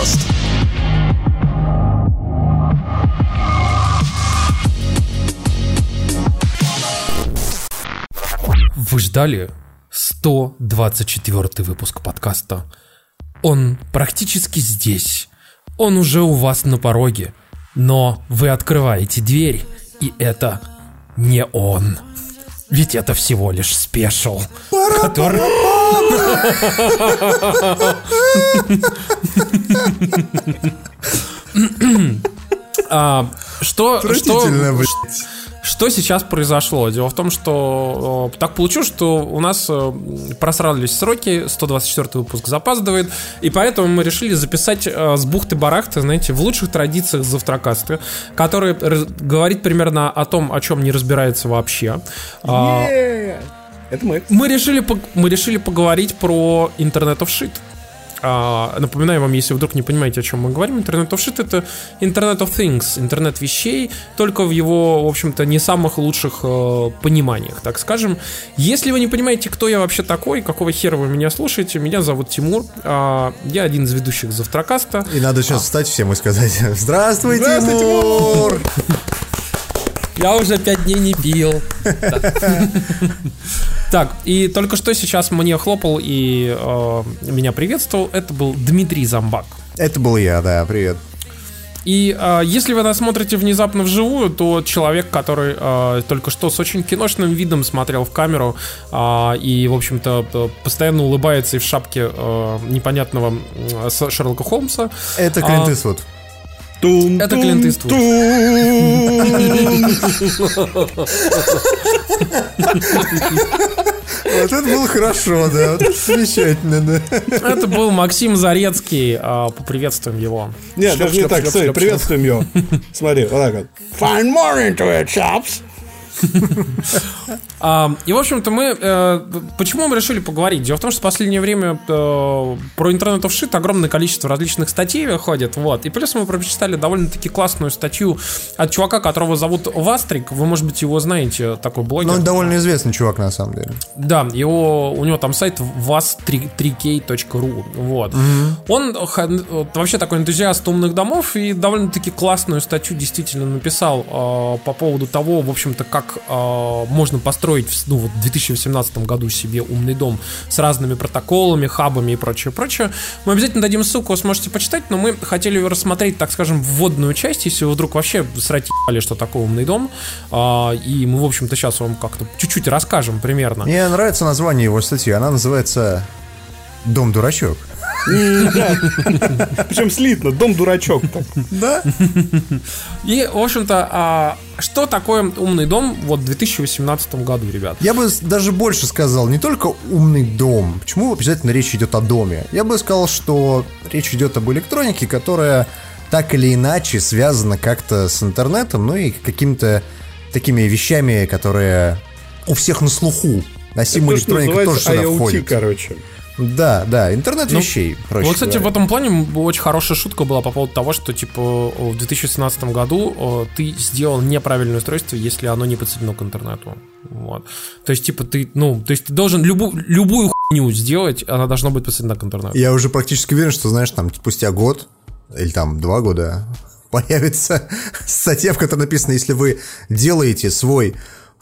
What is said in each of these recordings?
подкаст. Вы ждали 124 выпуск подкаста. Он практически здесь. Он уже у вас на пороге. Но вы открываете дверь, и это не он. Ведь это всего лишь спешл, который... А, Что, что, что сейчас произошло? Дело в том, что э, так получилось, что у нас э, просрались сроки, 124 выпуск запаздывает, и поэтому мы решили записать э, с бухты-барахты, знаете, в лучших традициях завтракасты, который говорит примерно о том, о чем не разбирается вообще. А, Это мы. мы решили, мы решили поговорить про Internet of Shit. А, напоминаю вам, если вдруг не понимаете, о чем мы говорим, Internet of Shit это Internet of Things, интернет вещей, только в его, в общем-то, не самых лучших э, пониманиях, так скажем. Если вы не понимаете, кто я вообще такой, какого хера вы меня слушаете, меня зовут Тимур, а, я один из ведущих Завтракаста. И надо сейчас встать всем и сказать «Здравствуй, Здравствуй, Тимур!» Я уже пять дней не пил. Так, и только что сейчас мне хлопал и э, меня приветствовал. Это был Дмитрий Замбак. Это был я, да, привет. И э, если вы нас смотрите внезапно вживую, то человек, который э, только что с очень киношным видом смотрел в камеру э, и, в общем-то, э, постоянно улыбается и в шапке э, непонятного э, Шерлока Холмса. Это Клинт А, Иствуд. Тун, Это Клинт Иствуд. Вот это было хорошо, да. Вот это замечательно, да. Это был Максим Зарецкий. э, поприветствуем его. Нет, Шлеп, даже не шлеп, так, шлеп, смотри, приветствуем его. Смотри, вот так вот. Find more into it, chaps. А, и, в общем-то, мы... э, почему мы решили поговорить? Дело в том, что в последнее время э, про интернет of shit огромное количество различных статей выходит, вот. И плюс мы прочитали довольно-таки классную статью от чувака, которого зовут Вастрик. Вы, может быть, его знаете, такой блогер. Но он довольно известный чувак, на самом деле. Да, его, у него там сайт vas3k.ru, вот. Он вообще такой энтузиаст умных домов и довольно-таки классную статью действительно написал э, по поводу того, в общем-то, как э, можно построить ну, вот в 2018 году себе умный дом с разными протоколами, хабами и прочее, прочее. Мы обязательно дадим ссылку, сможете почитать, но мы хотели рассмотреть, так скажем, вводную часть, если вы вдруг вообще срать ебали, что такое умный дом, А, и мы, в общем-то, сейчас вам как-то чуть-чуть расскажем примерно. Мне нравится название его статьи. Она называется «Дом-дурачок». Причем слитно, дом дурачок. так. Да? И, в общем-то, а, что такое умный дом вот в 2018 году, ребят? Я бы даже больше сказал, не только умный дом. Почему обязательно речь идет о доме? Я бы сказал, что речь идет об электронике, которая так или иначе связана как-то с интернетом, ну и какими-то такими вещами, которые у всех на слуху. Носимая То, что электроника тоже сюда IoT, входит. короче. Да, да, интернет Ну, вещей, проще вот, кстати, в говоря. этом плане очень хорошая шутка была по поводу того, что, типа, в 2017 году ты сделал неправильное устройство, если оно не подсоединено к интернету. Вот. То есть, типа, ты, ну, то есть ты должен любу- любую хуйню сделать, она должна быть подсоединена к интернету. Я уже практически уверен, что, знаешь, там спустя год или там два года появится статья, в которой написано, если вы делаете свой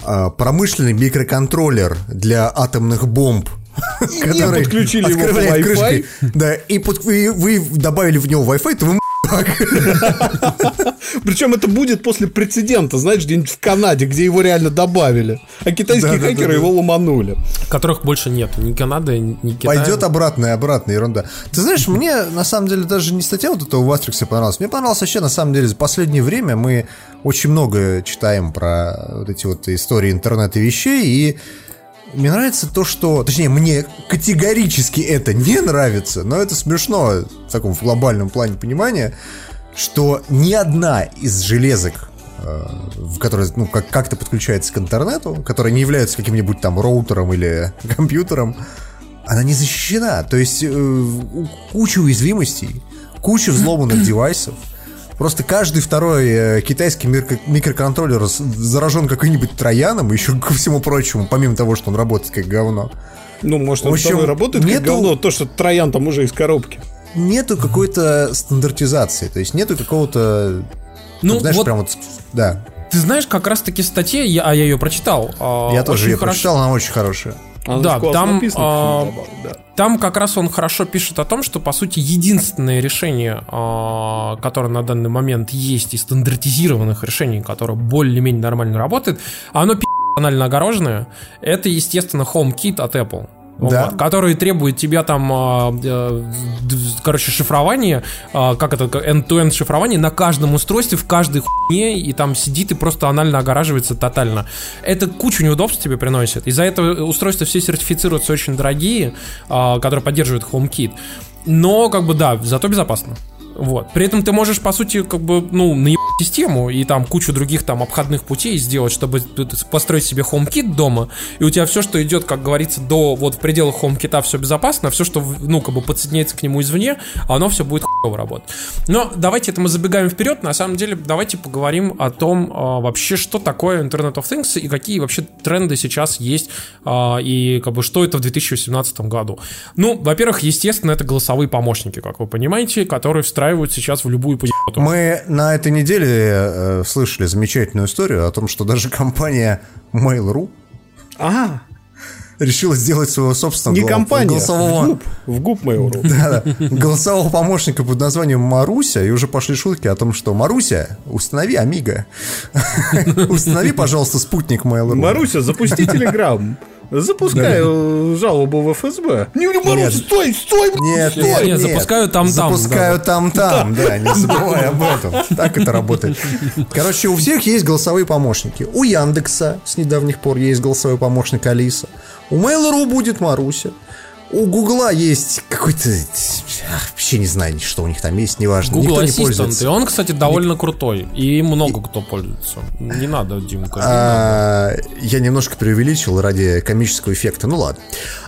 а, промышленный микроконтроллер для атомных бомб, который подключили его по Wi-Fi. да, и под- вы, вы добавили в него Wi-Fi, то вы Причем это будет после прецедента, знаешь, где-нибудь в Канаде, где его реально добавили. А китайские Да-да-да-да. хакеры его ломанули. Которых больше нет. Ни Канады, ни Китая. Пойдет обратно и обратно, ерунда. Ты знаешь, мне на самом деле даже не статья вот этого Вастрикса понравилась. Мне понравилось вообще, на самом деле, за последнее время мы очень много читаем про вот эти вот истории интернета вещей, и мне нравится то, что... Точнее, мне категорически это не нравится, но это смешно в таком в глобальном плане понимания, что ни одна из железок, э, в которой, ну, как- как-то подключается к интернету, которая не является каким-нибудь там роутером или компьютером, она не защищена. То есть э, куча уязвимостей, куча взломанных девайсов. Просто каждый второй э, китайский микро- микроконтроллер заражен каким-нибудь трояном, еще ко всему прочему, помимо того, что он работает как говно. Ну, может, В он общем, работает как нету- говно, то, что Троян там уже из коробки. нету какой-то стандартизации, то есть нету какого-то... Ну, знаешь, вот прям вот... Да. Ты знаешь, как раз-таки статья, я, а я ее прочитал. а, Я тоже ее хорошо- прочитал, она очень хорошая. Она Да, там, написана, а, да. Там как раз он хорошо пишет о том, что, по сути, единственное решение, а, которое на данный момент есть из стандартизированных решений, которое более-менее нормально работает, а оно пи***нально огороженное, это, естественно, HomeKit от Apple. Да. Вот, который требует тебя там, а, э, короче, шифрование, а, как это, end-to-end шифрование на каждом устройстве, в каждой хуйне, и там сидит и просто анально огораживается тотально. Это кучу неудобств тебе приносит. Из-за этого устройства все сертифицируются очень дорогие, а, которые поддерживают HomeKit. Но, как бы, да, зато безопасно. Вот. При этом ты можешь, по сути, как бы, ну, наебать систему и там кучу других там обходных путей сделать, чтобы построить себе HomeKit дома, и у тебя все, что идет, как говорится, до вот в пределах HomeKit все безопасно, все, что, ну, как бы подсоединяется к нему извне, оно все будет хуево работать. Но давайте это мы забегаем вперед, на самом деле, давайте поговорим о том, а, вообще, что такое Internet of Things и какие вообще тренды сейчас есть, а, и как бы что это в 2018 году. Ну, во-первых, естественно, это голосовые помощники, как вы понимаете, которые встраивают сейчас в любую поебату. Мы на этой неделе э, слышали замечательную историю о том, что даже компания Mail.ru А, решила сделать своего собственного не гол- компания, голосового, в ГУП, в ГУП Mail.ru. Да, да. голосового помощника под названием Маруся, и уже пошли шутки о том, что Маруся, установи Амиго. Установи, пожалуйста, спутник Mail.ru. Маруся, запусти Телеграм. Запускай э, жалобу в ФСБ. Не, не, Маруся, Нет. стой, стой! Нет, Нет, нет, нет, запускаю там-там, Запускаю там-там, да, не забывай об этом. Так это работает. Короче, у всех есть голосовые помощники. У Яндекса с недавних пор есть голосовой помощник Алиса. У Mail.ru будет Маруся. У Гугла есть какой-то... Вообще не знаю, что у них там есть, неважно. Google Никто не Assistant, и пользуется. он, кстати, довольно крутой, и много кто пользуется. Не надо, Димка. не надо. А, Я немножко преувеличил ради комического эффекта. Ну ладно.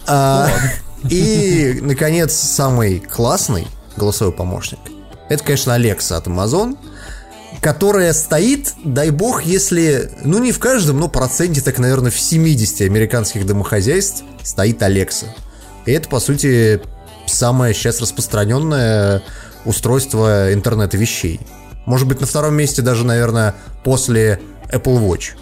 А, И, наконец, самый классный голосовой помощник. Это, конечно, Alexa от Amazon, которая стоит, дай бог, если, ну не в каждом, но проценте, так, наверное, в 70 американских домохозяйств стоит Alexa. И это, по сути, самое сейчас распространенное устройство интернета вещей. Может быть, на втором месте даже, наверное, после Apple Watch.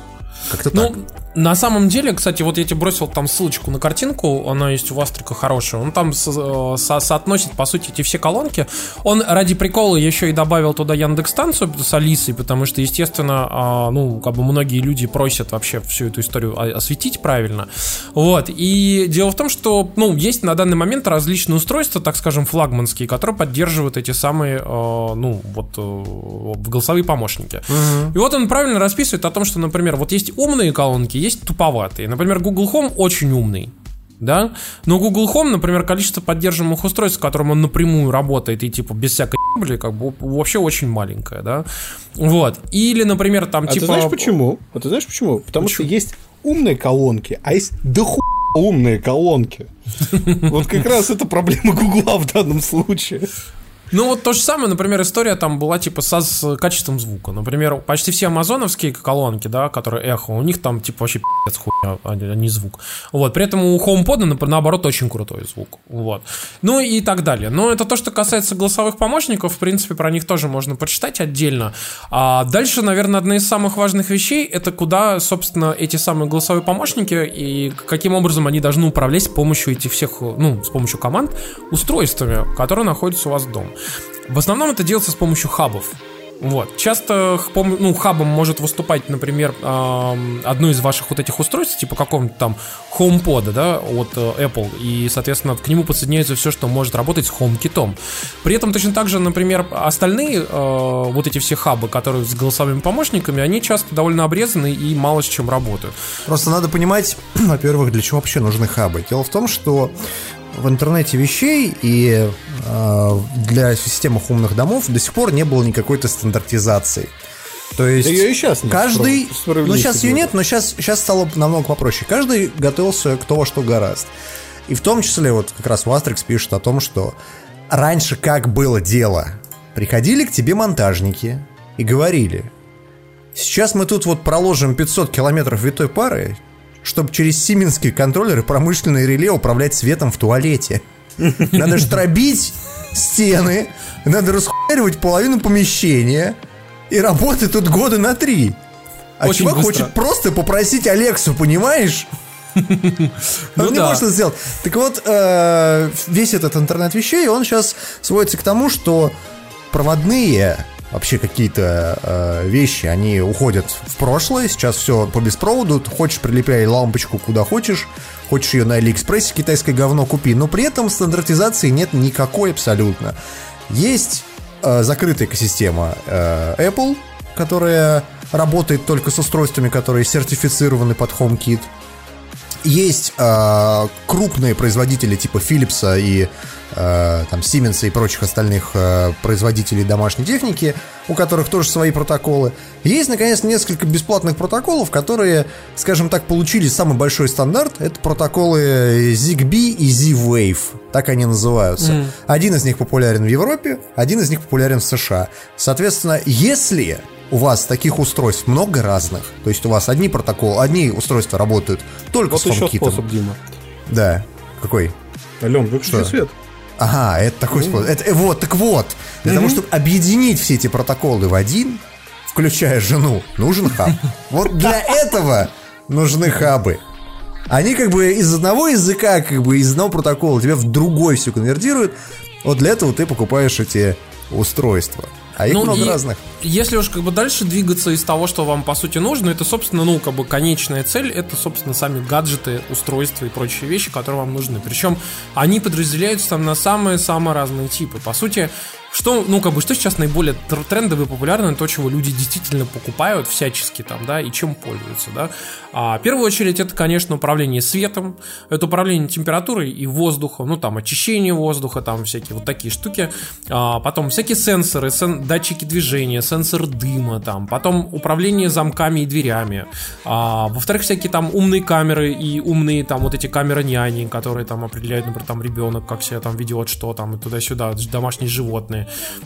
Как-то так. На самом деле, кстати, вот я тебе бросил там ссылочку на картинку, она есть у Вастрика хорошая. Он там со- со- соотносит, по сути, эти все колонки. Он ради прикола еще и добавил туда Яндекс-станцию с Алисой, потому что, естественно, а, ну, как бы многие люди просят вообще всю эту историю осветить правильно. Вот. И дело в том, что, ну, есть на данный момент различные устройства, так скажем, флагманские, которые поддерживают эти самые, э, ну, вот, э, голосовые помощники. И вот он правильно расписывает о том, что, например, вот есть умные колонки, есть туповатые. Например, Google Home очень умный. Да? Но Google Home, например, количество поддерживаемых устройств, с которым он напрямую работает и типа без всякой ебли, как бы вообще очень маленькое, да. Вот. Или, например, там А типа. ты знаешь почему? А ты знаешь почему? Потому что есть умные колонки, а есть доху умные колонки. Вот как раз это проблема Гугла в данном случае. Ну вот то же самое, например, история там была типа со, с качеством звука. Например, почти все амазоновские колонки, да, которые эхо, у них там типа вообще пи***ц хуйня, а не а не звук. Вот, при этом у HomePod, наоборот, очень крутой звук. Вот. Ну и так далее. Но это то, что касается голосовых помощников, в принципе, про них тоже можно почитать отдельно. А дальше, наверное, одна из самых важных вещей, это куда, собственно, эти самые голосовые помощники и каким образом они должны управлять с помощью этих всех, ну, с помощью команд, устройствами, которые находятся у вас дома. В основном это делается с помощью хабов. Вот. Часто ну, хабом может выступать, например, одно из ваших вот этих устройств, типа какого-нибудь там HomePod, да, от э, Apple, и, соответственно, к нему подсоединяется все, что может работать с HomeKit. При этом точно так же, например, остальные э, вот эти все хабы, которые с голосовыми помощниками, они часто довольно обрезаны и мало с чем работают. Просто надо понимать, во-первых, для чего вообще нужны хабы. Дело в том, что в интернете вещей и э, для системах умных домов до сих пор не было никакой стандартизации. То есть Её и щас нет, каждый, ну сейчас ее нет, но сейчас сейчас стало намного попроще. Каждый готовился кто во что гораст. И в том числе вот как раз Вастрикс пишет о том, что раньше как было дело, приходили к тебе монтажники и говорили, Сейчас мы тут вот проложим 500 километров витой пары, чтобы через сименские контроллеры промышленные реле управлять светом в туалете. Надо штробить стены, надо расхуяривать половину помещения, и работы тут года на три. А Очень чувак быстро. хочет просто попросить Алексу, понимаешь? Он Ну не да. может это сделать. Так вот, э, весь этот интернет вещей, он сейчас сводится к тому, что проводные вообще какие-то э, вещи, они уходят в прошлое, сейчас все по беспроводу, хочешь прилепляй лампочку куда хочешь, хочешь ее на Алиэкспрессе, китайское говно купи, но при этом стандартизации нет никакой абсолютно. Есть э, закрытая экосистема э, Apple, которая работает только с устройствами, которые сертифицированы под HomeKit. Есть э, крупные производители типа Philips и э, там Siemens и прочих остальных э, производителей домашней техники, у которых тоже свои протоколы. Есть, наконец, несколько бесплатных протоколов, которые, скажем так, получили самый большой стандарт. Это протоколы ZigBee и Z-Wave. Так они называются. Один из них популярен в Европе, один из них популярен в США. Соответственно, если у вас таких устройств много разных, то есть у вас одни протоколы, одни устройства работают только Вот с еще HomeKit. способ, Дима. Да. Какой? Ален, выключи Что? свет. Ага, это такой способ. Это, э, вот, так вот. Для того, чтобы объединить все эти протоколы в один, включая жену, нужен хаб. Вот для этого нужны хабы. Они как бы из одного языка, как бы из одного протокола тебя в другой все конвертируют. Вот для этого ты покупаешь эти устройства. А их Ну много разных. Если уж как бы дальше двигаться из того, что вам по сути нужно, это, собственно, ну, как бы конечная цель, это, собственно, сами гаджеты, устройства и прочие вещи, которые вам нужны. Причем они подразделяются там на самые-самые разные типы. По сути, что, ну, как бы, что сейчас наиболее тр- трендово и популярно, то, чего люди действительно покупают всячески там, да, и чем пользуются, да. А, в первую очередь, это, конечно, управление светом, это управление температурой и воздухом, ну, там, очищение воздуха, там, всякие вот такие штуки. А, потом всякие сенсоры, сен- датчики движения, сенсор дыма, там, потом управление замками и дверями. А, во-вторых, всякие там умные камеры и умные там вот эти камеры няни, которые там определяют, например, там ребенок, как себя там ведет, что там, и туда-сюда, домашние животные.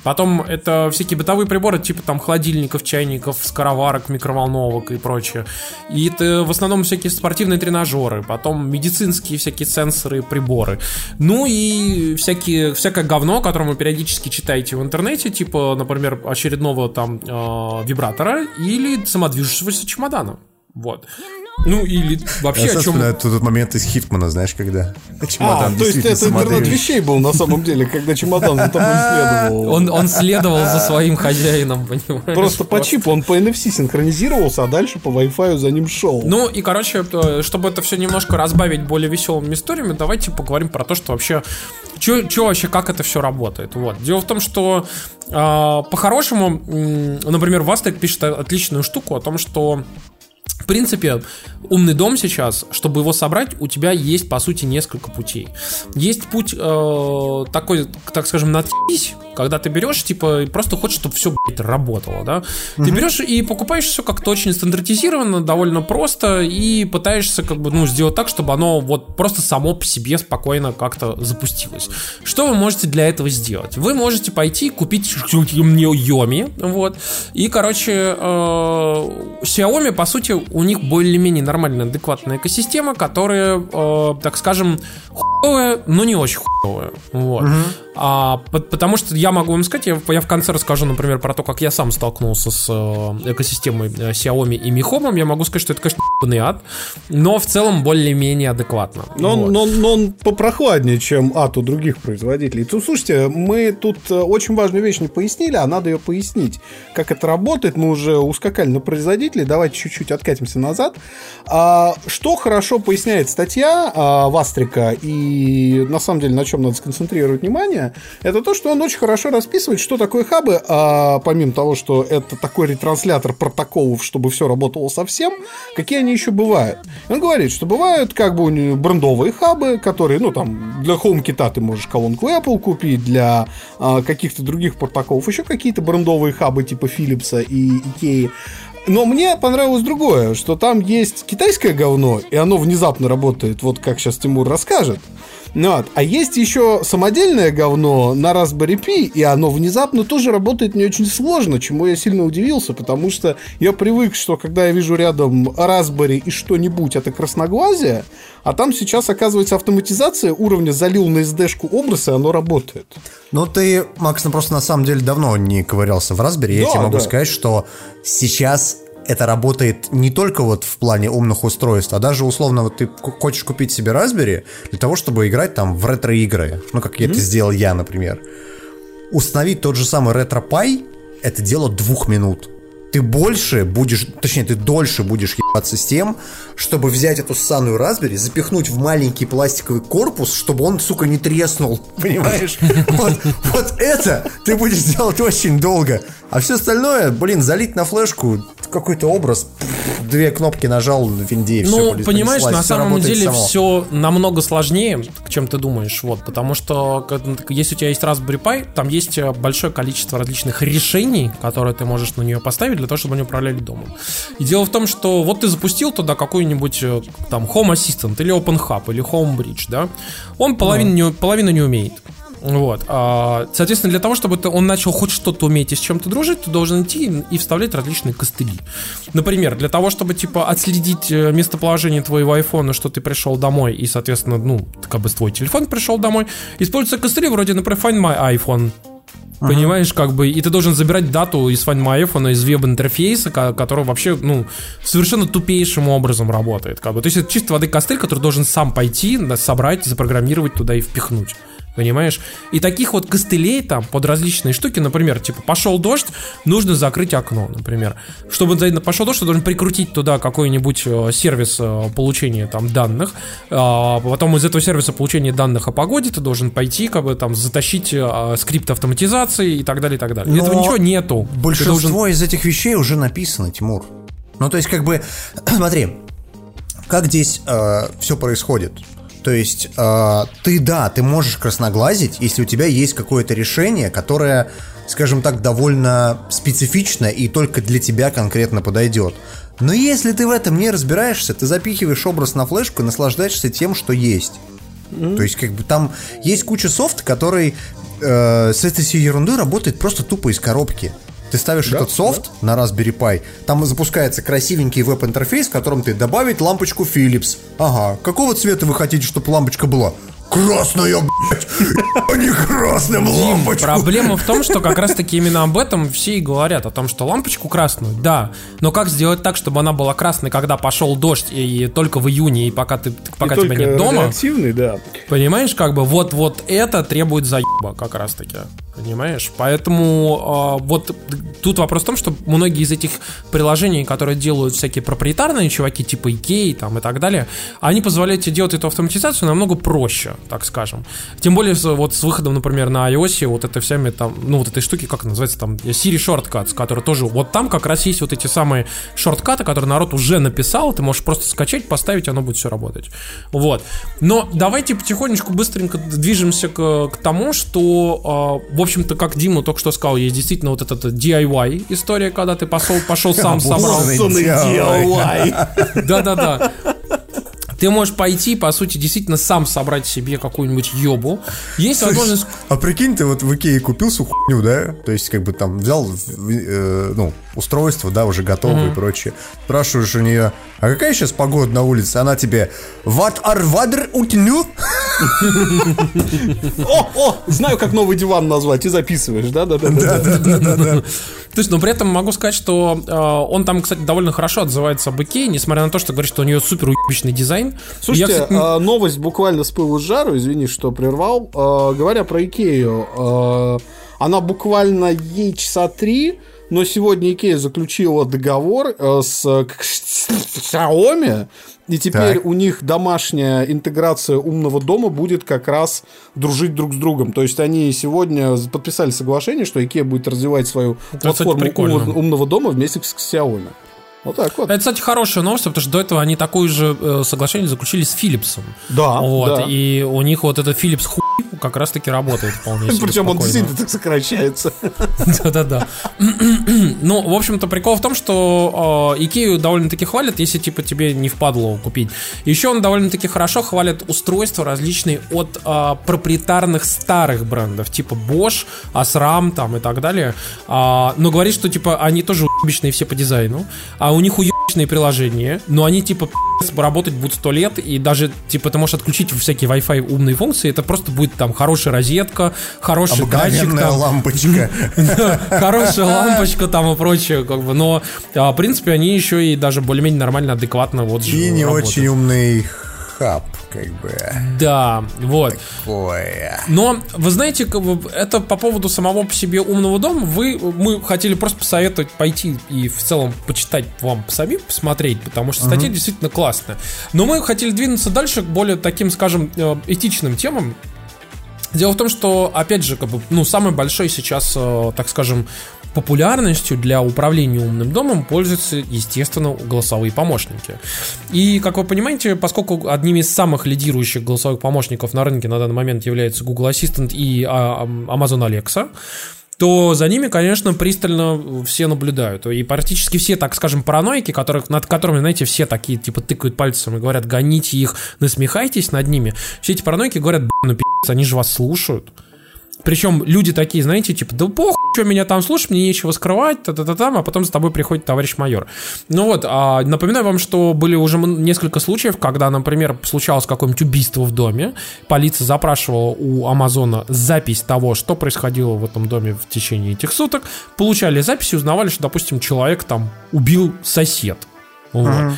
Потом это всякие бытовые приборы, типа там холодильников, чайников, скороварок, микроволновок и прочее. И это в основном всякие спортивные тренажеры, потом медицинские всякие сенсоры приборы. Ну и всякие, всякое говно, которое вы периодически читаете в интернете, типа, например, очередного там э, вибратора или самодвижущегося чемодана. Вот. Ну или вообще о чем... Это тот момент из Хитмана, знаешь, когда А, чемодан то есть это интернет вещей был на самом деле, когда чемодан за тобой следовал. Он, он следовал за своим хозяином, понимаешь? Просто по чипу, он по NFC синхронизировался, а дальше по Wi-Fi за ним шел. Ну и, короче, э, чтобы это все немножко разбавить более веселыми историями, давайте поговорим про то, что вообще, что вообще, как это все работает. Вот. Дело в том, что э, по-хорошему, м, например, Вастек пишет отличную штуку о том, что в принципе, умный дом сейчас, чтобы его собрать, у тебя есть, по сути, несколько путей. Есть путь э, такой, так скажем, надпись, когда ты берешь, типа, и просто хочешь, чтобы все, блядь, работало, да? Ты берешь и покупаешь все как-то очень стандартизированно, довольно просто, и пытаешься, как бы, ну, сделать так, чтобы оно вот просто само по себе спокойно как-то запустилось. Что вы можете для этого сделать? Вы можете пойти купить Yomi, вот, и, короче, э, Xiaomi, по сути, у них более-менее нормальная, адекватная экосистема, которая, э, так скажем, хуевая, но не очень хуевая. Вот. А, по- потому что я могу вам сказать, я, в- я в конце расскажу, например, про то, как я сам столкнулся с э, экосистемой э, Xiaomi и Mi Home. Я могу сказать, что это, конечно, ебаный ад, но в целом более-менее адекватно. Но, Вот. он, но, но он попрохладнее, чем ад у других производителей. Тут, слушайте, мы тут э, очень важную вещь не пояснили, а надо ее пояснить. Как это работает, мы уже ускакали на производителей, давайте чуть-чуть откатимся назад. А, что хорошо поясняет статья а, Вастрика, и на самом деле на чем надо сконцентрировать внимание, это то, что он очень хорошо расписывает, что такое хабы, а, помимо того, что это такой ретранслятор протоколов, чтобы все работало совсем, какие они еще бывают. Он говорит, что бывают как бы брендовые хабы, которые, ну, там, для HomeKit ты можешь колонку Apple купить, для а, каких-то других протоколов еще какие-то брендовые хабы типа Philips и Ikea. Но мне понравилось другое, что там есть китайское говно, и оно внезапно работает, вот как сейчас Тимур расскажет. Ну, вот. А есть еще самодельное говно на Raspberry Pi, и оно внезапно тоже работает не очень сложно, чему я сильно удивился, потому что я привык, что когда я вижу рядом Raspberry и что-нибудь, это красноглазие, а там сейчас, оказывается, автоматизация уровня залил на SD-шку образ, и оно работает. Ну, ты, Макс, ну просто на самом деле давно не ковырялся в Raspberry. Я Да, тебе могу да. сказать, что сейчас это работает не только вот в плане умных устройств, а даже условно вот ты хочешь купить себе Raspberry для того, чтобы играть там в ретро-игры. Ну, как это сделал я, например. Установить тот же самый RetroPie — это дело двух минут. Ты больше будешь, точнее, ты дольше будешь ебаться с тем, чтобы взять эту ссаную Raspberry, запихнуть в маленький пластиковый корпус, чтобы он, сука, не треснул. Понимаешь? Вот, вот это ты будешь делать очень долго. А все остальное, блин, залить на флешку какой-то образ, две кнопки нажал в винде и все. Ну, понимаешь, на самом деле все намного сложнее, чем ты думаешь, вот, потому что если у тебя есть Raspberry Pi, там есть э, большое количество различных решений, которые ты можешь на нее поставить для того, чтобы они управляли домом. И дело в том, что вот ты запустил туда какой-нибудь э, там Home Assistant или OpenHub или Homebridge, да, он половину, не, половину не умеет. Вот. а, Соответственно, для того, чтобы он начал хоть что-то уметь и с чем-то дружить, ты должен идти и вставлять различные костыли. Например, для того, чтобы типа отследить э, местоположение твоего айфона, что ты пришел домой, и, соответственно, ну, как бы твой телефон пришел домой, используются костыли вроде, например, Find My iPhone. Понимаешь, как бы, и ты должен забирать дату из Find My iPhone, из веб-интерфейса, ко- который вообще, ну, совершенно тупейшим образом работает. Как бы. То есть это чисто воды костыль, который должен сам пойти, собрать, запрограммировать туда и впихнуть. Понимаешь? И таких вот костылей там под различные штуки, например, типа пошел дождь, нужно закрыть окно, например. Чтобы пошел дождь, ты должен прикрутить туда какой-нибудь э, сервис э, получения там данных. А, потом из этого сервиса получения данных о погоде ты должен пойти, как бы там затащить э, скрипт автоматизации и так далее, и так далее. Но Этого ничего нету. Ты Большинство должен- из этих вещей уже написано, Тимур. Ну, то есть, как бы, смотри, как здесь все происходит. То есть, э, ты, да, ты можешь красноглазить, если у тебя есть какое-то решение, которое, скажем так, довольно специфично и только для тебя конкретно подойдет. Но если ты в этом не разбираешься, ты запихиваешь образ на флешку и наслаждаешься тем, что есть. То есть, как бы там есть куча софта, который э, с этой всей ерундой работает просто тупо из коробки. Ты ставишь этот софт на Raspberry Pi, там запускается красивенький веб-интерфейс, в котором ты добавить лампочку Philips. Ага, какого цвета вы хотите, чтобы лампочка была? Красная, блядь! А не красным лампочку! Проблема в том, что как раз-таки именно об этом все и говорят, о том, что лампочку красную, да, но как сделать так, чтобы она была красной, когда пошел дождь, и только в июне, и пока, ты, пока И тебя нет дома, да. понимаешь, как бы вот, вот это требует заеба как раз-таки, понимаешь? Поэтому э, вот тут вопрос в том, что многие из этих приложений, которые делают всякие проприетарные чуваки, типа Ikea там, и так далее, они позволяют тебе делать эту автоматизацию намного проще, так скажем. Тем более вот с выходом, например, на iOS, вот это всеми там, ну вот этой штуки, как называется там, Siri Shortcuts, которые тоже, вот там как раз есть вот эти самые шорткаты, которые народ уже написал, ты можешь просто скачать, поставить, оно будет все работать. Вот. Но давайте потихонечку, быстренько движемся к, к тому, что, э, общем-то, как Дима только что сказал, есть действительно вот эта DIY история, когда ты пошел, пошел сам собрал. DIY. Да-да-да. Ты можешь пойти, по сути, действительно сам собрать себе какую-нибудь ёбу. Есть возможность... А прикинь, ты вот в Икее купил всю хуйню, да? То есть, как бы там взял, э, ну, устройство, да, уже готовое и прочее. Спрашиваешь у нее, а какая сейчас погода на улице? Она тебе, what are weather утню? О, о, знаю, как новый диван назвать, и записываешь, да-да-да. То есть, но при этом могу сказать, что э, он там, кстати, довольно хорошо отзывается об Икее, несмотря на то, что говорит, что у нее супер уебищный дизайн. Слушайте, Я, кстати, не- а, новость буквально с пылу с жару, извини, что прервал. А, Говоря про Икею, а, она буквально ей часа три, но сегодня Икея заключила договор э, с э, с Xiaomi, и теперь Так. у них домашняя интеграция умного дома будет как раз дружить друг с другом. То есть они сегодня подписали соглашение, что Икея будет развивать свою платформу умного дома вместе с Xiaomi. Вот так вот. Это, кстати, хорошая новость, потому что до этого они такое же э, соглашение заключили с Philips. Да, Вот, да. и у них вот этот Philips хуй как раз таки работает вполне себе Причем он действительно так сокращается. Да-да-да. Ну, в общем-то, прикол в том, что э, Икею довольно-таки хвалят, если, типа, тебе не впадло купить. Еще он довольно-таки хорошо хвалит устройства различные от э, проприетарных старых брендов, типа Bosch, Osram там и так далее. А, но говорит, что, типа, они тоже уебищные все по дизайну, а у них уебищные приложения, но они, типа, работать будут сто лет, и даже, типа, ты можешь отключить всякие Wi-Fi умные функции, это просто будет там хорошая розетка, хороший датчик, там, лампочка. хорошая лампочка там и прочее, как бы, но, а, в принципе, они еще и даже более-менее нормально, адекватно вот И не очень умный хаб, как бы. Да, вот. Ой. Но, вы знаете, это по поводу самого по себе умного дома, вы, мы хотели просто посоветовать пойти и в целом почитать вам самим, посмотреть, потому что статья действительно классная. Но мы хотели двинуться дальше к более таким, скажем, э, этичным темам, Дело в том, что, опять же, как бы, ну, самой большой сейчас, э, так скажем, популярностью для управления умным домом пользуются, естественно, голосовые помощники. И, как вы понимаете, поскольку одними из самых лидирующих голосовых помощников на рынке на данный момент являются Google Assistant и а, Amazon Alexa, то за ними, конечно, пристально все наблюдают. И практически все, так скажем, параноики, которых, над которыми, знаете, все такие, типа, тыкают пальцем и говорят, гоните их, насмехайтесь над ними. Все эти параноики говорят, «Б***ь, ну пи***ц, они же вас слушают. Причем люди такие, знаете, типа, да похуй, что меня там слушать, мне нечего скрывать, та та та там, а потом за тобой приходит товарищ майор. Ну вот, а, напоминаю вам, что были уже несколько случаев, когда, например, случалось какое-нибудь убийство в доме, полиция запрашивала у Амазона запись того, что происходило в этом доме в течение этих суток, получали записи, узнавали, что, допустим, человек там убил сосед. Вот.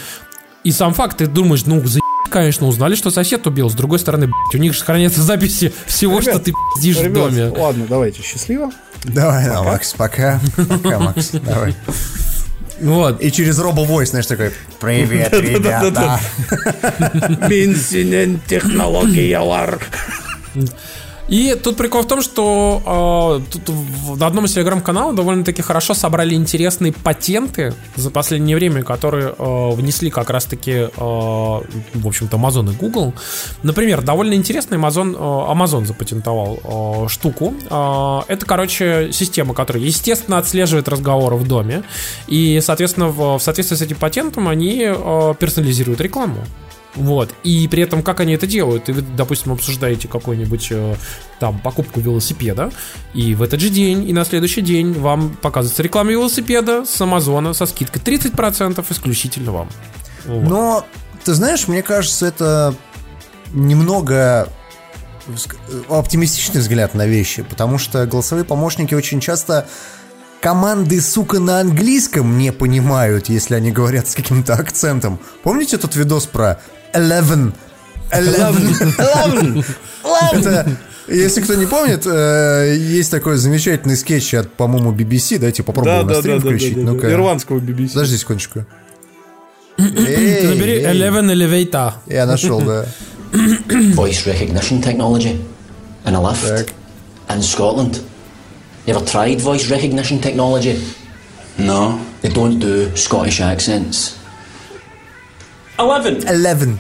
И сам факт, ты думаешь, ну, за конечно, узнали, что сосед убил. С другой стороны, блядь, у них же хранятся записи всего, Ребят, что ты пиздишь в доме. ладно, давайте, счастливо. Давай, да, Макс, пока. Пока, Макс, давай. Вот. И через робо-войс, знаешь, такой, привет, ребята. Минсинен технология лар. И тут прикол в том, что э, тут на одном из телеграм-каналов довольно-таки хорошо собрали интересные патенты за последнее время, которые э, внесли как раз-таки, э, в общем-то, Amazon и Google. Например, довольно интересный Amazon, э, Amazon запатентовал э, штуку. Э, это, короче, система, которая, естественно, отслеживает разговоры в доме. И, соответственно, в, в соответствии с этим патентом они э, персонализируют рекламу. Вот. И при этом, как они это делают? И вы, допустим, обсуждаете какую-нибудь э, там покупку велосипеда, и в этот же день, и на следующий день вам показывается реклама велосипеда с Амазона со скидкой 30% исключительно вам. Вот. Но, ты знаешь, мне кажется, это немного ск- оптимистичный взгляд на вещи, потому что голосовые помощники очень часто команды, сука, на английском не понимают, если они говорят с каким-то акцентом. Помните тот видос про Eleven? Eleven. Это, если кто не помнит, э, есть такой замечательный скетч от, по-моему, BBC. Дайте попробуем на стрим включить. Ну-ка. Ирландского BBC. Подожди секундочку. Ты набери Эй, эй. Eleven Elevator. Я нашел, да. voice recognition technology in a lift in Scotland. You ever tried voice recognition technology? No. They don't do Scottish accents. Eleven. Eleven.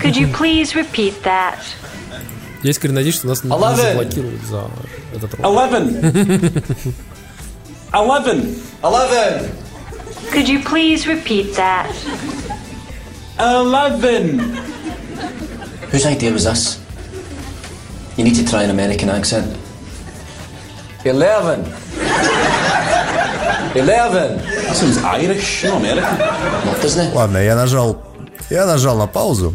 Could you please repeat that? Я искренне надеюсь, что нас не Eleven. заблокируют за этот ролик. Eleven. Eleven. Eleven! Could you please repeat that? Eleven. Whose idea was this? You need to try an American accent. Eleven! Eleven! That sounds Irish, no American. What, doesn't it? Ладно, я нажал, я нажал на паузу.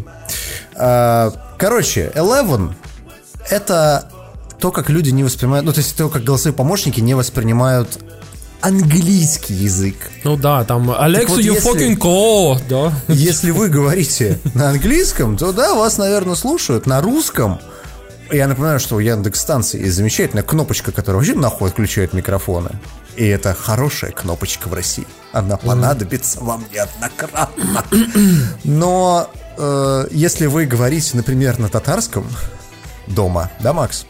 А, Короче, Eleven это то, как люди не воспринимают, ну то есть то, как голосовые помощники не воспринимают английский язык. Ну да, там Alexa, вот you если- fucking call, да. Если вы говорите на английском, то да, вас, наверное, слушают. На русском я напоминаю, что у Яндекс станции есть замечательная кнопочка, которая вообще нахуй отключает микрофоны. И это хорошая кнопочка в России. Она понадобится вам неоднократно. Но э, если вы говорите, например, на татарском дома, да, Макс?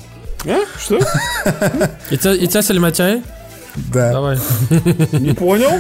А? Что? И тебя- и тебя Сальматяй? Да. Давай. Не понял?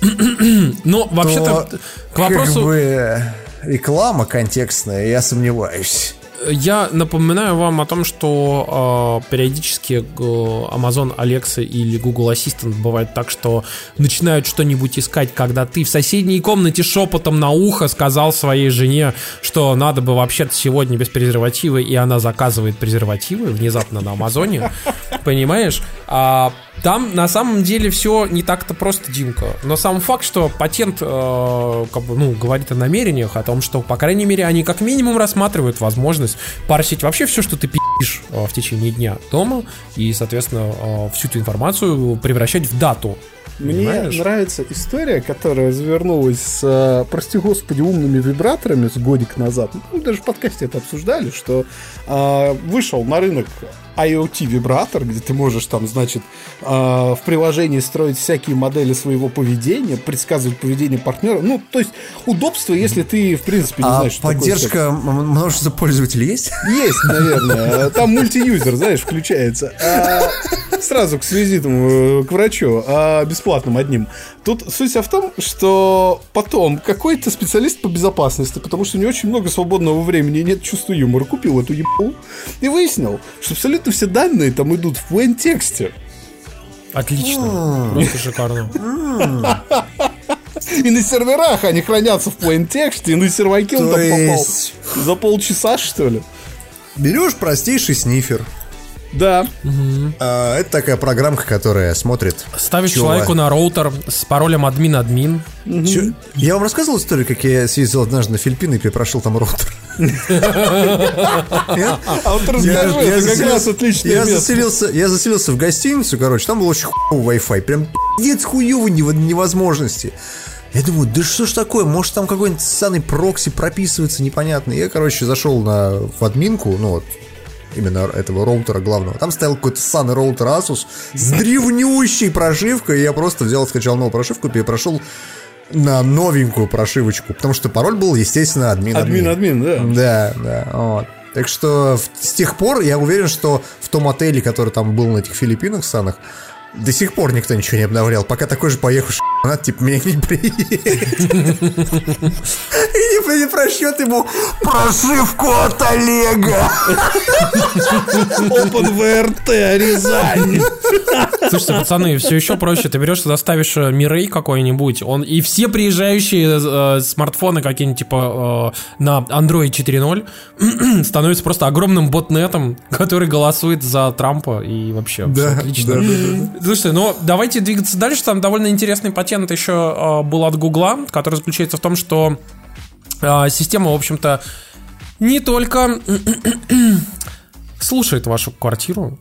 Ну, вообще-то, То к вопросу... Как бы реклама контекстная, я сомневаюсь. Я напоминаю вам о том, что э, периодически э, Amazon Alexa или Google Assistant бывает так, что начинают что-нибудь искать, когда ты в соседней комнате шепотом на ухо сказал своей жене, что надо бы вообще-то сегодня без презерватива, и она заказывает презервативы внезапно на Амазоне. Понимаешь? А там на самом деле все не так-то просто, Димка. Но сам факт, что патент э, как бы, ну, говорит о намерениях, о том, что, по крайней мере, они как минимум рассматривают возможность парсить вообще все, что ты пи***ишь э, в течение дня дома, и, соответственно, э, всю эту информацию превращать в дату. Мне Понимаешь? нравится история, которая завернулась с, э, прости господи, умными вибраторами с годик назад. Ну, даже в подкасте это обсуждали, что э, вышел на рынок IoT-вибратор, где ты можешь там, значит, э, в приложении строить всякие модели своего поведения, предсказывать поведение партнера. Ну, то есть удобство, если ты, в принципе, не А знаешь, что такое поддержка м- множества пользователей есть? есть, наверное. Там мультиюзер, знаешь, включается. А, сразу к визитам к врачу, а, бесплатным одним. Тут суть в том, что потом какой-то специалист по безопасности, потому что у него очень много свободного времени нет чувства юмора, купил эту ебу и выяснил, что абсолютно все данные там идут в plain тексте. Отлично. Просто шикарно. И на серверах они хранятся в plain тексте, и на серваке он там попал за полчаса, что ли. Берешь простейший снифер. Да. А, Это такая программка, которая смотрит. Ставишь чего человеку на роутер с паролем админ-админ. Чё- Я вам рассказывал историю, как я съездил однажды на Филиппины и перепрошил там роутер. А вот расскажи, это как заселился- раз отличное я место. заселился, я заселился в гостиницу, короче, там был очень хуёвый Wi-Fi, прям пиздец хуёвый нево- невозможности. Я думаю, да что ж такое, может там какой-нибудь ссаный прокси прописывается непонятно. Я, короче, зашел на, в админку, ну вот, именно этого роутера главного. Там стоял какой-то ссаный роутер Asus с древнющей прошивкой, и я просто взял, скачал новую прошивку, перепрошел на новенькую прошивочку, потому что пароль был, естественно, админ. Админ-админ, да. Да, да, вот. Так что с тех пор я уверен, что в том отеле, который там был на этих Филиппинах санах, до сих пор никто ничего не обновлял. Пока такой же поехавший фанат, типа, меня не приедет. И не, не прощет ему прошивку от Олега. OpenVRT Рязань. Слушайте, пацаны, все еще проще. Ты берешь, туда ставишь э, Мирей какой-нибудь, он и все приезжающие э, смартфоны какие-нибудь типа э, на Android 4.0 становятся просто огромным ботнетом, который голосует за Трампа и вообще Да, отлично. да, да, Слушайте, ну давайте двигаться дальше. Там довольно интересный патент еще э, был от Гугла, который заключается в том, что э, система, в общем-то, не только слушает вашу квартиру,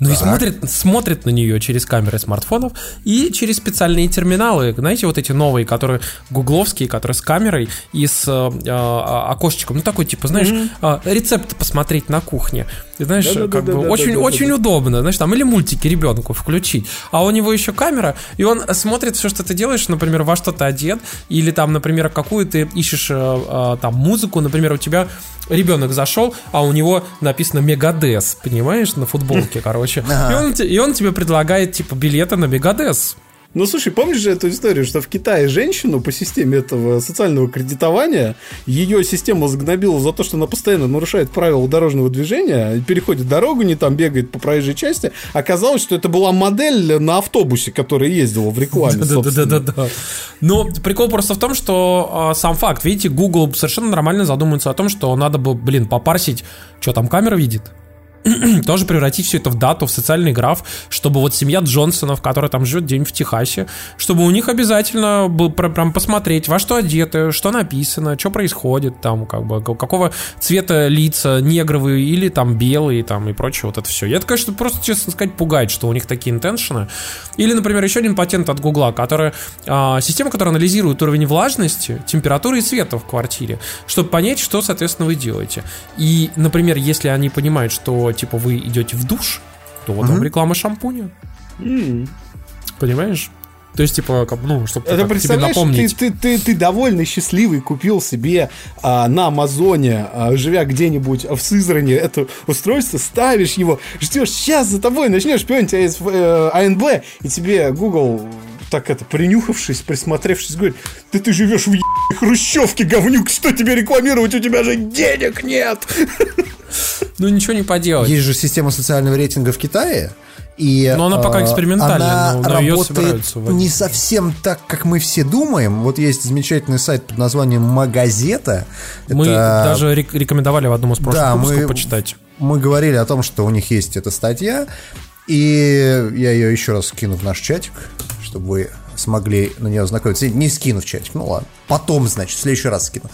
но и смотрит, смотрит на нее через камеры смартфонов и через специальные терминалы. Знаете, вот эти новые, которые гугловские, которые с камерой и с э, э, окошечком. Ну, такой, типа, знаешь, э, рецепт посмотреть на кухне. Ты знаешь, как бы Да-да-да-да-да-да-да. очень, очень удобно, знаешь, там или мультики ребенку включить, а у него еще камера, и он смотрит все, что ты делаешь, например, во что ты одет, или там, например, какую ты ищешь э, э, там музыку, например, у тебя ребенок зашел, а у него написано Мегадес, понимаешь, на футболке, короче, и, он, и он тебе предлагает, типа, билеты на Мегадес. Ну, слушай, помнишь же эту историю, что в Китае женщину по системе этого социального кредитования ее система загнобила за то, что она постоянно нарушает правила дорожного движения, переходит дорогу, не там бегает по проезжей части. Оказалось, что это была модель на автобусе, которая ездила в рекламе. Да-да-да-да. Но прикол просто в том, что а, сам факт, видите, Google совершенно нормально задумывается о том, что надо бы, блин, попарсить, что там камера видит. Тоже превратить все это в дату, в социальный граф, чтобы вот семья Джонсонов, которая там живет день в Техасе, чтобы у них обязательно был пр- прям посмотреть, во что одеты, что написано, что происходит там, как бы, какого цвета лица, негровые или там белые там и прочее, вот это все. И это, конечно, просто, честно сказать, пугает, что у них такие интеншены. Или, например, еще один патент от Гугла, который, а, система, которая анализирует уровень влажности, температуры и света в квартире, чтобы понять, что, соответственно, вы делаете. И, например, если они понимают, что, типа, вы идете в душ, то вот вам реклама шампуня. Понимаешь? То есть, типа, как, ну, чтобы Это тебе представляешь, ты, напомнить. ты, ты, ты довольно счастливый купил себе а, на Амазоне, а, живя где-нибудь в Сызрани, это устройство, ставишь его, ждешь, сейчас за тобой начнешь шпионить АС, э, АНБ, и тебе Google, так это, принюхавшись, присмотревшись, говорит, да ты живешь в ебаной хрущевке, говнюк, что тебе рекламировать, у тебя же денег нет! Ну, ничего не поделать. Есть же система социального рейтинга в Китае, и Но она пока э, экспериментальная, она но- но работает собираются вводить. не совсем так, как мы все думаем. Вот есть замечательный сайт под названием Магазета. Мы Это- даже рек- рекомендовали в одном из прошлых Да, выпусков мы- почитать. мы говорили о том, что у них есть эта статья, и я ее еще раз скину в наш чатик, чтобы вы смогли на нее ознакомиться. Не скину в чатик, ну ладно. Потом, значит, в следующий раз скину.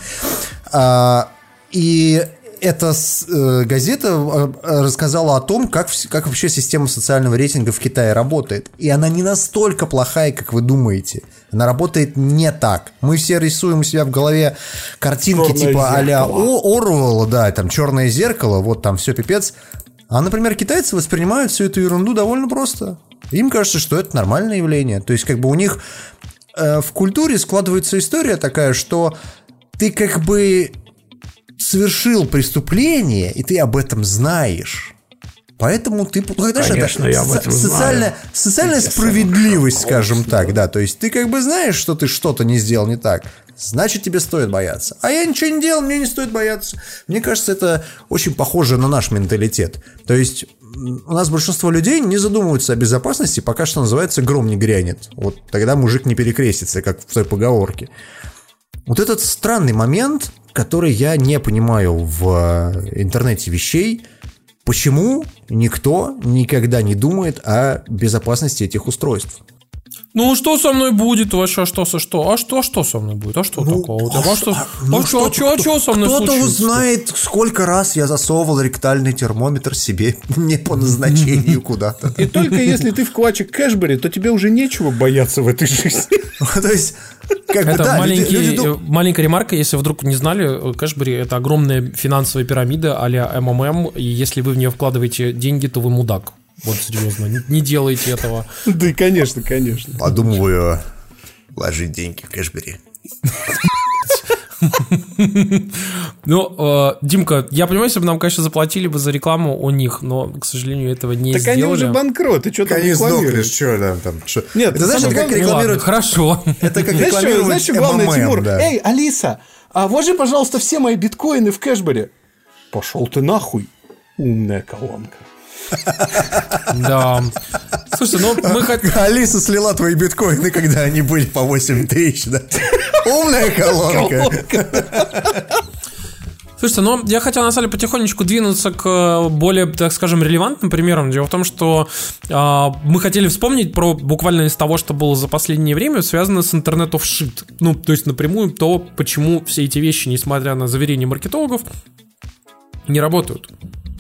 А, и эта э, газета э, рассказала о том, как, как вообще система социального рейтинга в Китае работает. И она не настолько плохая, как вы думаете. Она работает не так. Мы все рисуем у себя в голове картинки Чёрное типа а-ля зеркало. О- Оруэлла, да, там черное зеркало, вот там все пипец. А, например, китайцы воспринимают всю эту ерунду довольно просто. Им кажется, что это нормальное явление. То есть, как бы у них э, в культуре складывается история такая, что ты как бы совершил преступление, и ты об этом знаешь. Поэтому ты... ну, знаешь, Конечно, это я об этом социальная, знаю. социальная справедливость, скажем так, да. То есть ты как бы знаешь, что ты что-то не сделал не так. Значит, тебе стоит бояться. А я ничего не делал, мне не стоит бояться. Мне кажется, это очень похоже на наш менталитет. То есть у нас большинство людей не задумываются о безопасности, пока что называется гром не грянет. Вот тогда мужик не перекрестится, как в той поговорке. Вот этот странный момент, который я не понимаю в э, интернете вещей, почему никто никогда не думает о безопасности этих устройств. Ну, что со мной будет вообще? А Что со что? А что, что со мной будет? А что такого? Вот, а что, Ну, а что, а что, а что со мной Кто-то узнает, сколько раз я засовывал ректальный термометр себе не по назначению куда-то. И только если ты коуч Кэшбери, то тебе уже нечего бояться в этой жизни. То есть, как бы, Это да, люди- маленький, люди дум- э, маленькая ремарка, если вдруг не знали, э, Кэшбери это огромная финансовая пирамида а-ля МММ, и если вы в нее вкладываете деньги, то вы мудак. Вот серьезно, не, не делайте этого. Да, конечно, конечно. Подумываю вложить деньги в Кэшбери. Ну, э, Димка, я понимаю, если бы нам, конечно, заплатили бы за рекламу у них, но, к сожалению, этого не Так сделали. они уже банкроты, что там Они сдохли, рекламируешь? что там, там, что? Нет, это знаешь, как рекламируют... хорошо. Это как рекламировать знаешь, что главное, Тимур? Эй, Алиса, а вложи, пожалуйста, все мои биткоины в Кэшбери. Пошел ты нахуй, умная колонка. Да. Слушайте, ну мы хотим... Алиса слила твои биткоины, когда они были по 8 тысяч, да? Умная колонка. Слушайте, ну я хотел на самом деле потихонечку двинуться к э, более, так скажем, релевантным примерам. Дело в том, что а, мы хотели вспомнить про буквально из того, что было за последнее время, связано с интернет of shit. Ну, то есть напрямую то, почему все эти вещи, несмотря на заверения маркетологов, не работают.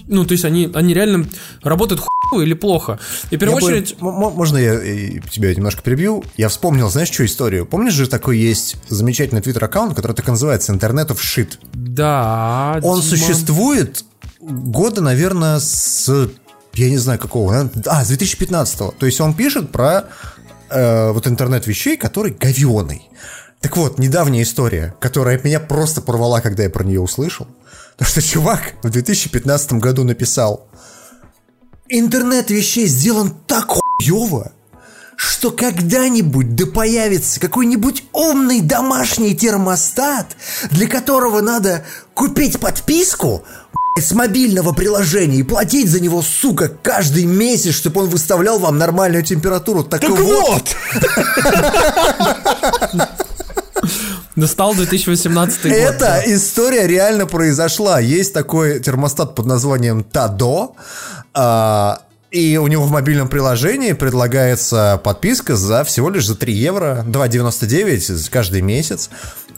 Ну, то есть они, они реально работают хуево или плохо. И в первую Я бы- очередь... м- Можно я э, тебя немножко перебью? Я вспомнил, знаешь, что историю? Помнишь же, такой есть замечательный твиттер-аккаунт, который так и называется «Интернет of shit». Да, Он Дима. существует года, наверное, с... Я не знаю, какого. наверное, А, с 2015-го. То есть он пишет про э, вот интернет вещей, который говёный. Так вот, недавняя история, которая меня просто порвала, когда я про нее услышал. Потому что чувак в 2015 году написал Интернет вещей сделан так хуёво, что когда-нибудь да появится какой-нибудь умный домашний термостат, для которого надо купить подписку с мобильного приложения и платить за него, сука, каждый месяц, чтобы он выставлял вам нормальную температуру. Так, Так вот, Достал 2018 год. Эта история реально произошла. Есть такой термостат под названием Тадо. а, И у него в мобильном приложении предлагается подписка за всего лишь за 3 евро, 2,99 каждый месяц.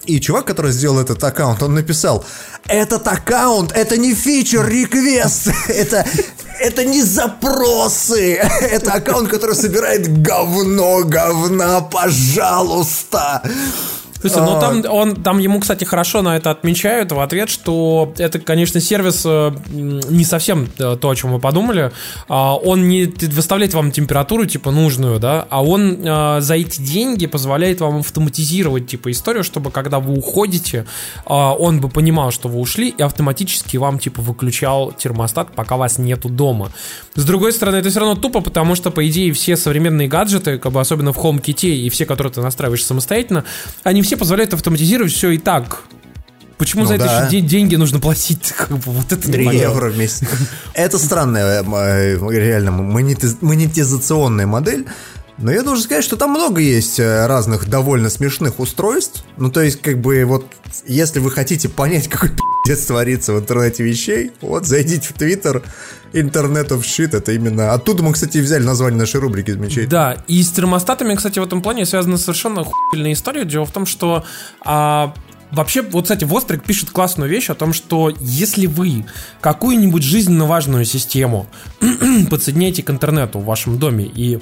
И чувак, который сделал этот аккаунт, он написал, этот аккаунт, это не фичер реквест, это, это не запросы, это аккаунт, который собирает говно, говна, пожалуйста. Слушайте, ну там, он, там ему, кстати, хорошо на это отмечают в ответ, что это, конечно, сервис э, не совсем э, то, о чем вы подумали. А, Он не выставляет вам температуру, типа, нужную, да, а он э, за эти деньги позволяет вам автоматизировать, типа, историю, чтобы, когда вы уходите, а, он бы понимал, что вы ушли, и автоматически вам, типа, выключал термостат, пока вас нету дома. С другой стороны, это все равно тупо, потому что, по идее, все современные гаджеты, как бы особенно в HomeKit и все, которые ты настраиваешь самостоятельно, они все позволяют автоматизировать все и так. Почему Ну за это да. еще де- деньги нужно платить? Как бы вот это 3 непонятно. евро в месяц. Это странная э, реально монетиз- монетизационная модель. Но я должен сказать, что там много есть э, разных довольно смешных устройств. Ну, то есть, как бы, вот, если вы хотите понять, какой пиздец творится в интернете вещей, вот, зайдите в Твиттер, Internet of Shit, это именно... Оттуда мы, кстати, взяли название нашей рубрики замечательно. Да, и с термостатами, кстати, в этом плане связана совершенно хуйная история. Дело в том, что а, вообще, вот, кстати, Вострик пишет классную вещь о том, что если вы какую-нибудь жизненно важную систему подсоединяете к интернету в вашем доме и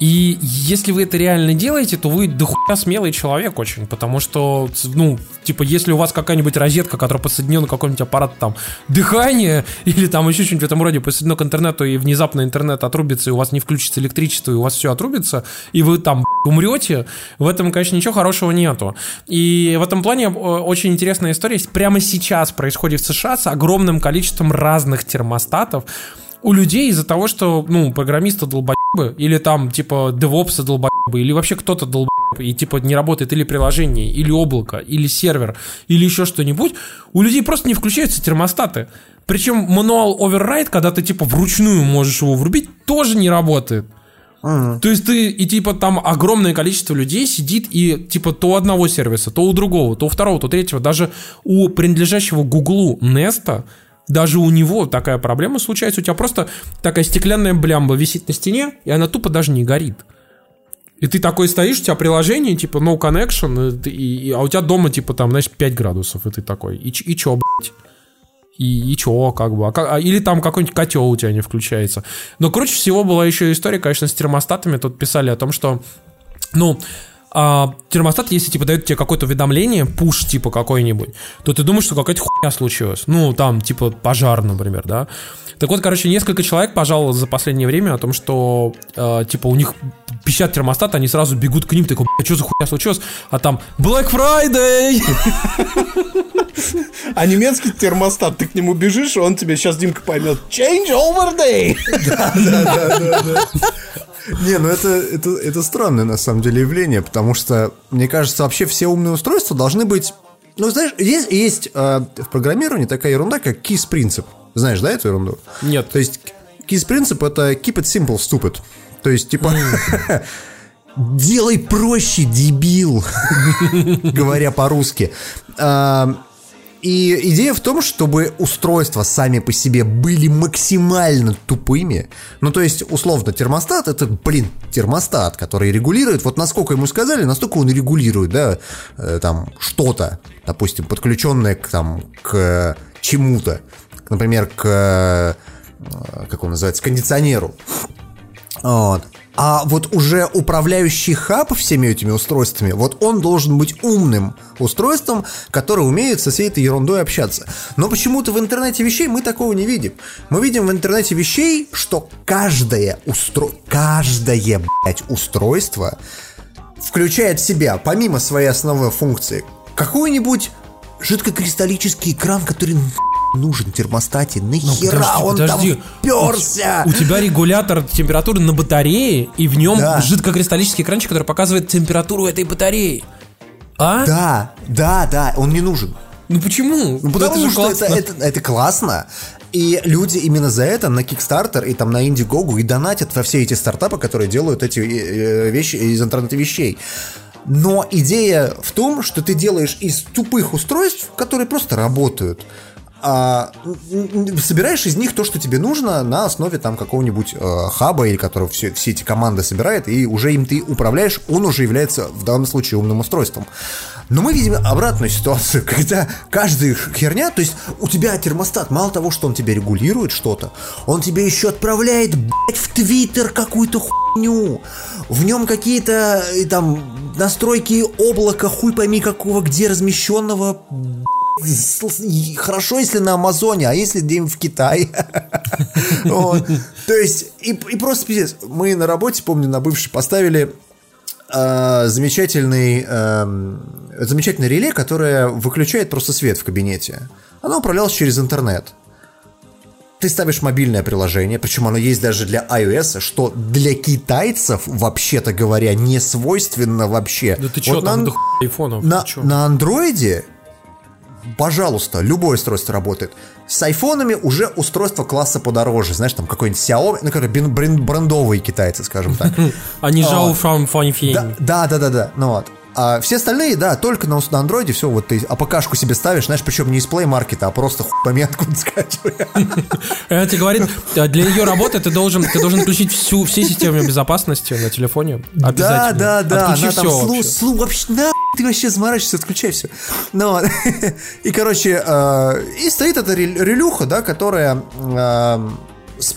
и если вы это реально делаете, то вы дохуя смелый человек очень, потому что, ну, типа, если у вас какая-нибудь розетка, которая подсоединена к какому-нибудь аппарату, там, дыхание или там еще что-нибудь в этом роде подсоединено к интернету, и внезапно интернет отрубится, и у вас не включится электричество, и у вас все отрубится, и вы там умрете, в этом, конечно, ничего хорошего нету. И в этом плане э, очень интересная история. Прямо сейчас происходит в США с огромным количеством разных термостатов, у людей из-за того, что, ну, программисты долбоебы, или там, типа, девопсы долбоебы, или вообще кто-то долбоеб, и, типа, не работает или приложение, или облако, или сервер, или еще что-нибудь, у людей просто не включаются термостаты. Причем мануал override, когда ты, типа, вручную можешь его врубить, тоже не работает. То есть ты, и типа там огромное количество людей сидит и типа то у одного сервиса, то у другого, то у второго, то у третьего. Даже у принадлежащего Гуглу Неста, даже у него такая проблема случается. У тебя просто такая стеклянная блямба висит на стене, и она тупо даже не горит. И ты такой стоишь, у тебя приложение, типа, no connection, и и- а у тебя дома, типа, там, знаешь, 5 градусов, и ты такой, и, и чё, блядь? И, и чё, как бы, а а- или там какой-нибудь котел у тебя не включается. Но круче всего была еще история, конечно, с термостатами, тут писали о том, что, ну, а, термостат, если типа дает тебе какое-то уведомление, пуш типа какой-нибудь, то ты думаешь, что какая-то хуйня случилась. Ну, там, типа, пожар, например, да. Так вот, короче, несколько человек пожаловалось за последнее время о том, что, э, типа, у них пищат термостат, они сразу бегут к ним, такой, «Бля, что за хуйня случилась? А там, Black Friday! А немецкий термостат, ты к нему бежишь, он тебе сейчас, Димка, поймет. Change over day! Не, ну это, это, это странное на самом деле явление, потому что, мне кажется, вообще все умные устройства должны быть... Ну, знаешь, есть, есть э, в программировании такая ерунда, как KISS принцип. Знаешь, да, эту ерунду? Нет. То есть KISS принцип это keep it simple, stupid. То есть, типа, делай проще, дебил, говоря по-русски. А, И идея в том, чтобы устройства сами по себе были максимально тупыми. Ну, то есть, условно, термостат это, блин, термостат, который регулирует. Вот насколько ему сказали, настолько он регулирует, да, э, там, что-то, допустим, подключенное к, там, к чему-то. Например, к, э, как он называется, кондиционеру. Вот. А вот уже управляющий хаб всеми этими устройствами, вот он должен быть умным устройством, которое умеет со всей этой ерундой общаться. Но почему-то в интернете вещей мы такого не видим. Мы видим в интернете вещей, что каждое устро... каждое, блядь, устройство включает в себя, помимо своей основной функции, какой-нибудь жидкокристаллический экран, который нужен термостате. Нахера подожди, он подожди. там вперся? У тебя регулятор температуры на батарее, и в нем Да. жидкокристаллический экранчик, который показывает температуру этой батареи. А? Да, да, да, он не нужен. Ну почему? Ну, потому же что это, классно. это, это классно. И люди именно за это на Kickstarter и там на Indiegogo и донатят во все эти стартапы, которые делают эти э, э, вещи из интернета вещей. Но идея в том, что ты делаешь из тупых устройств, которые просто работают, а, собираешь из них то, что тебе нужно на основе там какого-нибудь э, хаба, или который все, все эти команды собирает, и уже им ты управляешь, он уже является в данном случае умным устройством. Но мы видим обратную ситуацию, когда каждая херня, то есть у тебя термостат, мало того, что он тебе регулирует что-то, он тебе еще отправляет, блядь, в Твиттер какую-то хуйню. В нем какие-то э, там настройки облака, хуй пойми какого, где размещенного, и Хорошо, если на Амазоне, а если где-нибудь в Китае. То есть, и, просто пиздец. Мы на работе, помню, на бывшей поставили э, замечательный, эм, замечательное реле, которое выключает просто свет в кабинете. Оно управлялось через интернет. Ты ставишь мобильное приложение, причем оно есть даже для iOS, что для китайцев, вообще-то говоря, не свойственно вообще. Да ты чё, Вот там на- до айфонов? на, на андроиде пожалуйста, любое устройство работает. С айфонами уже устройство класса подороже, знаешь, там какой-нибудь Xiaomi, ну, брен- брендовые китайцы, скажем так. Они жау from thing. Да, да, да, да, да. Ну вот. А все остальные, да, только на, на андроиде, все, вот ты АПКшку себе ставишь, знаешь, причем не из Play Market, а просто хуй пойми откуда скачивай. Она тебе говорит, э, для ее работы ты должен, ты должен включить всю, все системы безопасности на телефоне. Да, да, да. Отключи она там все слу, вообще. слу, вообще, на, ты вообще заморачиваешься, отключай все. Ну, и, короче, э, и стоит эта рел- релюха, да, которая э,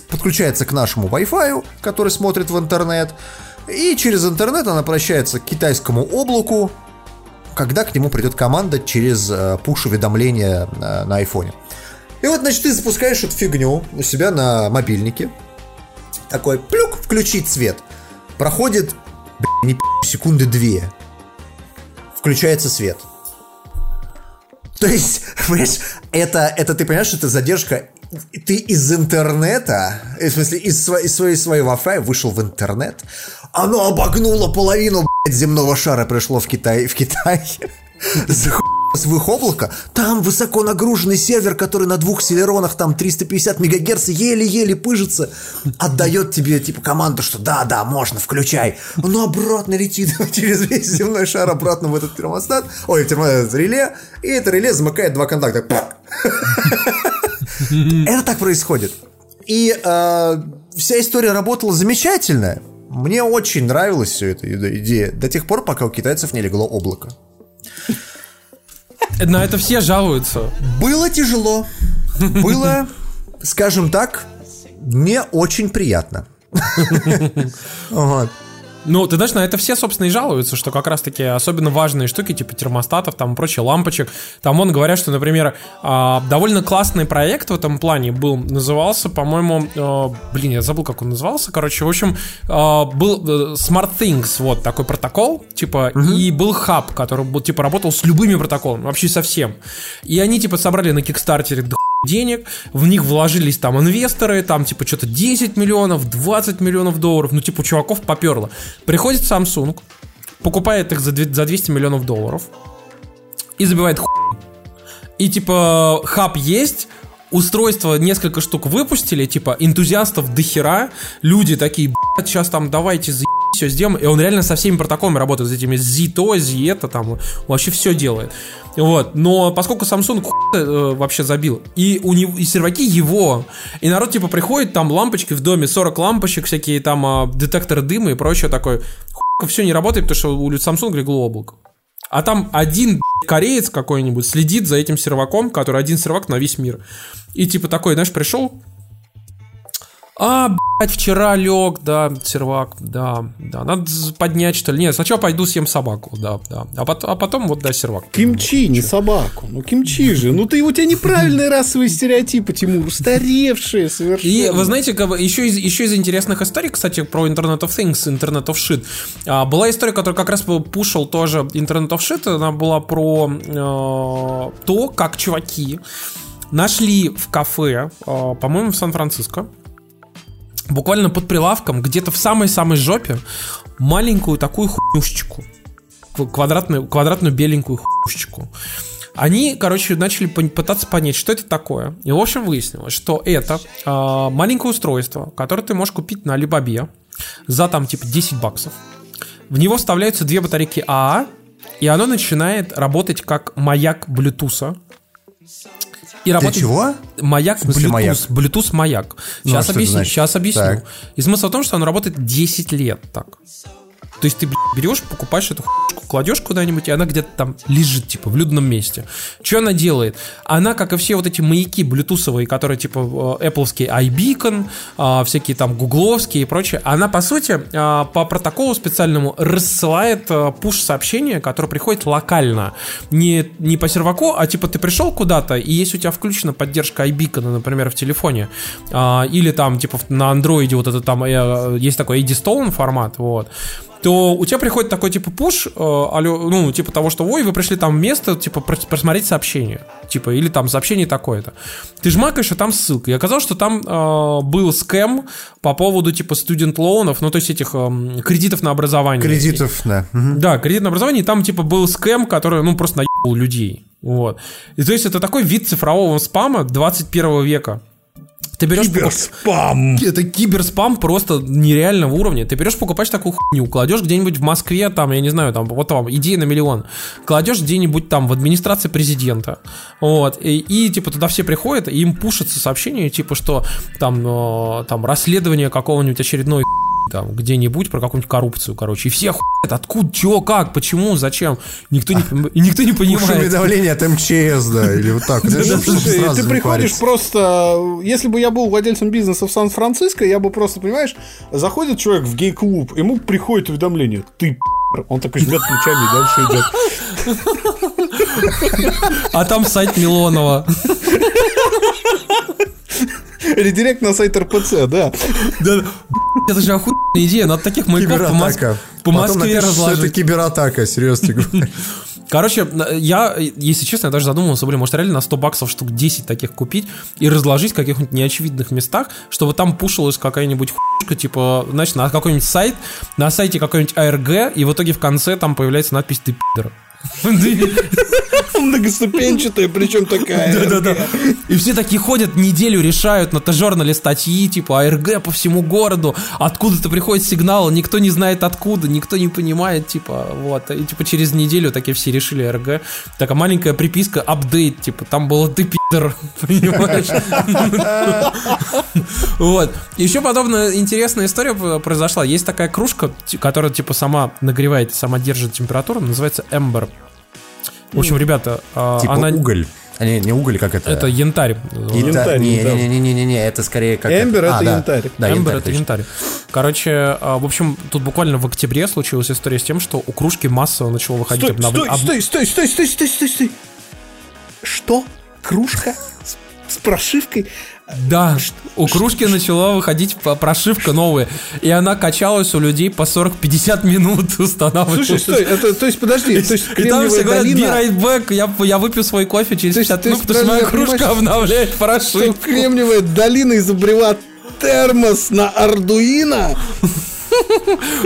подключается к нашему Wi-Fi, который смотрит в интернет, и через интернет она обращается к китайскому облаку, когда к нему придет команда через э, пуш-уведомления э, на айфоне. И вот, значит, ты запускаешь эту фигню у себя на мобильнике. Такой, плюк, включить свет. Проходит, бля, не секунды две. Включается свет. То есть, понимаешь, это, это ты понимаешь, что это задержка. Ты из интернета, э, в смысле, из, сво- из своей, своей Wi-Fi вышел в интернет, оно обогнуло половину, блядь, земного шара, пришло в Китай, в Китай, захуй в их облако, там высоко нагруженный сервер, который на двух селеронах, там 350 мегагерц, еле-еле пыжится, отдает тебе, типа, команду, что да-да, можно, включай. Оно обратно летит через весь земной шар обратно в этот термостат, ой, в термостат, реле, и это реле замыкает два контакта. Это так происходит. И э, вся история работала замечательно. Мне очень нравилась все эта иде- идея. До тех пор, пока у китайцев не легло облако. На это все жалуются. Было тяжело. Было, скажем так, не очень приятно. Вот. Ну, ты знаешь, на это все, собственно, и жалуются, что как раз-таки особенно важные штуки, типа термостатов, там и прочее, лампочек. Там вон говорят, что, например, а, довольно классный проект в этом плане был, назывался, по-моему, э, блин, я забыл, как он назывался, короче, в общем, а, был э, Smart Things, вот, такой протокол, типа, и был хаб, который был, типа, работал с любыми протоколами, вообще со всем. И они, типа, собрали на Кикстартере до денег, в них вложились там инвесторы, там типа что-то 10 миллионов, 20 миллионов долларов, ну типа чуваков поперло. Приходит Samsung, покупает их за 200 миллионов долларов и забивает хуй. И типа хаб есть, устройство несколько штук выпустили, типа энтузиастов до хера, люди такие, блядь, сейчас там давайте за все сделаем, и он реально со всеми протоколами работает, с этими зи то, это, там, вообще все делает. Вот, но поскольку Samsung хуй, э, вообще забил, и у него, и серваки его, и народ типа приходит, там лампочки в доме, 40 лампочек, всякие там а, детекторы дыма и прочее такое, все не работает, потому что у Samsung легло облако. А там один кореец какой-нибудь следит за этим серваком, который один сервак на весь мир. И типа такой, знаешь, пришел. А, блядь, вчера лег, да, сервак, да, да, надо поднять, что ли. Нет, сначала пойду съем собаку, да, да. А потом, а потом вот, да, сервак. Кимчи, не собаку. Ну, кимчи же. Ну, ты, у тебя неправильные расовые стереотипы, Тимур. Устаревшие совершенно. И вы знаете, еще из, еще из интересных историй, кстати, про Internet of Things, Internet of Shit, а, была история, которая как раз пушил тоже Internet of Shit, она была про э, то, как чуваки нашли в кафе, э, по-моему, в Сан-Франциско, буквально под прилавком, где-то в самой-самой жопе, маленькую такую хуйнюшечку. Кв- Квадратную, квадратную беленькую хуйнюшечку. Они, короче, начали пытаться понять, что это такое. И, в общем, выяснилось, что это а, маленькое устройство, которое ты можешь купить на Алибабе за там типа 10 баксов. В него вставляются две батарейки АА, и оно начинает работать как маяк Bluetooth. И Для работать чего? Маяк смысле Bluetooth, маяк? Bluetooth маяк. Ну, Сейчас а что это объясню, сейчас объясню. Так. И смысл в том, что оно работает 10 лет так. То есть ты берешь, покупаешь эту хуйку, кладешь куда-нибудь, и она где-то там лежит, типа, в людном месте. Что она делает? Она, как и все вот эти маяки блютусовые, которые, типа, э, Appleский iBeacon, а, всякие там гугловские и прочее, она, по сути, а, по протоколу специальному рассылает пуш-сообщение, которое приходит локально. Не, не по серваку, а, типа, ты пришел куда-то, и если у тебя включена поддержка iBeacon, например, в телефоне, а, или там, типа, на андроиде вот это там, э, есть такой Eddystone формат, вот, то у тебя приходит такой типа пуш, э, алло, ну, типа того, что ой, вы пришли там в место, типа, прос- просмотреть сообщение. Типа, или там сообщение такое-то. Ты жмакаешь, а там ссылка. И оказалось, что там э, был скэм по поводу, типа, студент лоунов, ну, то есть этих эм, кредитов на образование. Кредитов, да. Да, кредит на образование, и там, типа, был скэм, который, ну, просто наебал людей. Вот. И то есть это такой вид цифрового спама 21 века. Ты берешь Киберспам. это киберспам просто нереального уровня. Ты берешь, покупаешь такую хуйню, кладешь где-нибудь в Москве, там, я не знаю, там, вот там, идея на миллион. Кладешь где-нибудь там в администрации президента. Вот. И, и, типа туда все приходят, и им пушатся сообщения, типа, что там, э, там расследование какого-нибудь очередной там где-нибудь про какую-нибудь коррупцию, короче, и все охуят, откуда, чего, как, почему, зачем, никто не, и никто не понимает. Уведомление от МЧС, да, или вот так. Ты приходишь просто... Если бы я был владельцем бизнеса в Сан-Франциско, я бы просто, понимаешь, заходит человек в гей-клуб, ему приходит уведомление. Ты пи***р». Он такой жмет плечами и дальше идет. А там сайт Милонова. Редирект на сайт РПЦ, да. Да, это же охуенная идея, надо таких маяков по, Мос- Кибератака. по Потом Москве что это разложить. кибератака, серьезно тебе говорю. Короче, я, если честно, я даже задумывался, блин, может реально на 100 баксов штук 10 таких купить и разложить в каких-нибудь неочевидных местах, чтобы там пушилась какая-нибудь хуйка, типа, знаешь, на какой-нибудь сайт, на сайте какой-нибудь АРГ, и в итоге в конце там появляется надпись «Ты пидор». Многоступенчатая, причем такая. Да-да-да. И все такие ходят, неделю решают на Т-журнале статьи, типа АРГ по всему городу, откуда-то приходит сигнал, никто не знает откуда, никто не понимает, типа, вот. И типа через неделю такие все решили АРГ. Такая маленькая приписка, апдейт, типа, там было ты пидор, понимаешь? Вот. Еще подобная интересная история произошла. Есть такая кружка, которая, типа, сама нагревает, и сама держит температуру, называется Эмбер. В общем, ребята, а, Типа она... уголь. А, не, не уголь, как это? Это янтарь. Янтарь. Янтарь, Не, не, не, не, не, не, это скорее как Эмбер А, это да. янтарь. Да, Эмбер янтарь, это точно. янтарь. Короче, а, в общем, тут буквально в октябре случилась история с тем, что у кружки массово начало выходить Стой, обнов- стой, об- стой, стой, стой, стой, стой, стой, стой. Что? Кружка? С- С прошивкой? Да, у кружки начала выходить прошивка новая, и она качалась у людей по 40-50 минут устанавливалась. Слушай, стой, это, то есть, подожди, то есть И там все говорят, be right back, я, я выпью свой кофе через То есть- 50 то минут, потому что моя кружка обновляет Что прошивку. Кремниевая долина изобрела термос на Ардуино?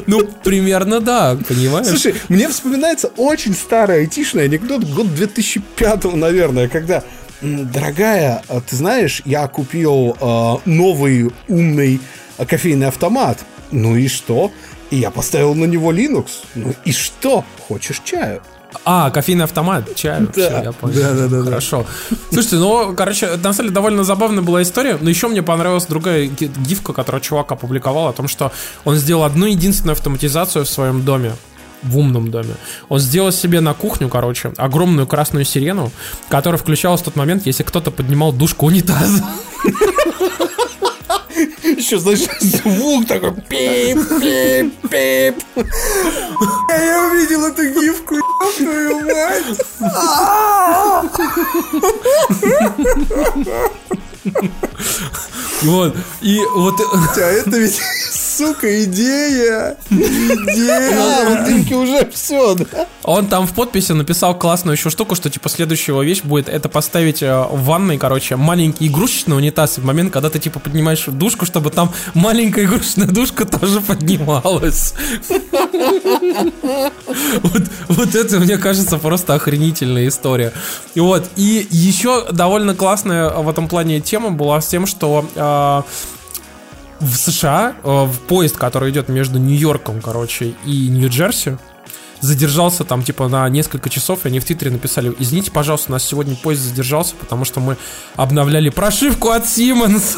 Ну, примерно да, понимаешь? Слушай, мне вспоминается очень старый айтишный анекдот, год 2005, наверное, когда «М, Дорогая, а ты знаешь, я купил э, новый умный кофейный автомат. Ну и что? И я поставил на него Linux. Ну и что? Хочешь чаю? А, кофейный автомат, чаю. Да. Всё, я понял. Да, да, да, да. Хорошо. Слушайте, ну, короче, на самом деле довольно забавная была история, но еще мне понравилась другая ги- гифка, которую чувак опубликовал о том, что он сделал одну единственную автоматизацию в своем доме в умном доме. Он сделал себе на кухню, короче, огромную красную сирену, которая включалась в тот момент, если кто-то поднимал душку унитаза. Еще, знаешь, звук такой пип, пип, пип. Я увидел эту гифку, твою мать. Вот. И вот... А это ведь, сука, идея. Идея. картинке уже все, да? Он там в подписи написал классную еще штуку, что типа следующего вещь будет это поставить э, в ванной, короче, маленький игрушечный унитаз в момент, когда ты типа поднимаешь душку, чтобы там маленькая игрушечная душка тоже поднималась. Вот, вот это, мне кажется, просто охренительная история. И вот, и еще довольно классная в этом плане тема была с тем, что э, в США э, в поезд, который идет между Нью-Йорком, короче, и Нью-Джерси, задержался там типа на несколько часов, и они в Твиттере написали, извините, пожалуйста, у нас сегодня поезд задержался, потому что мы обновляли прошивку от Siemens.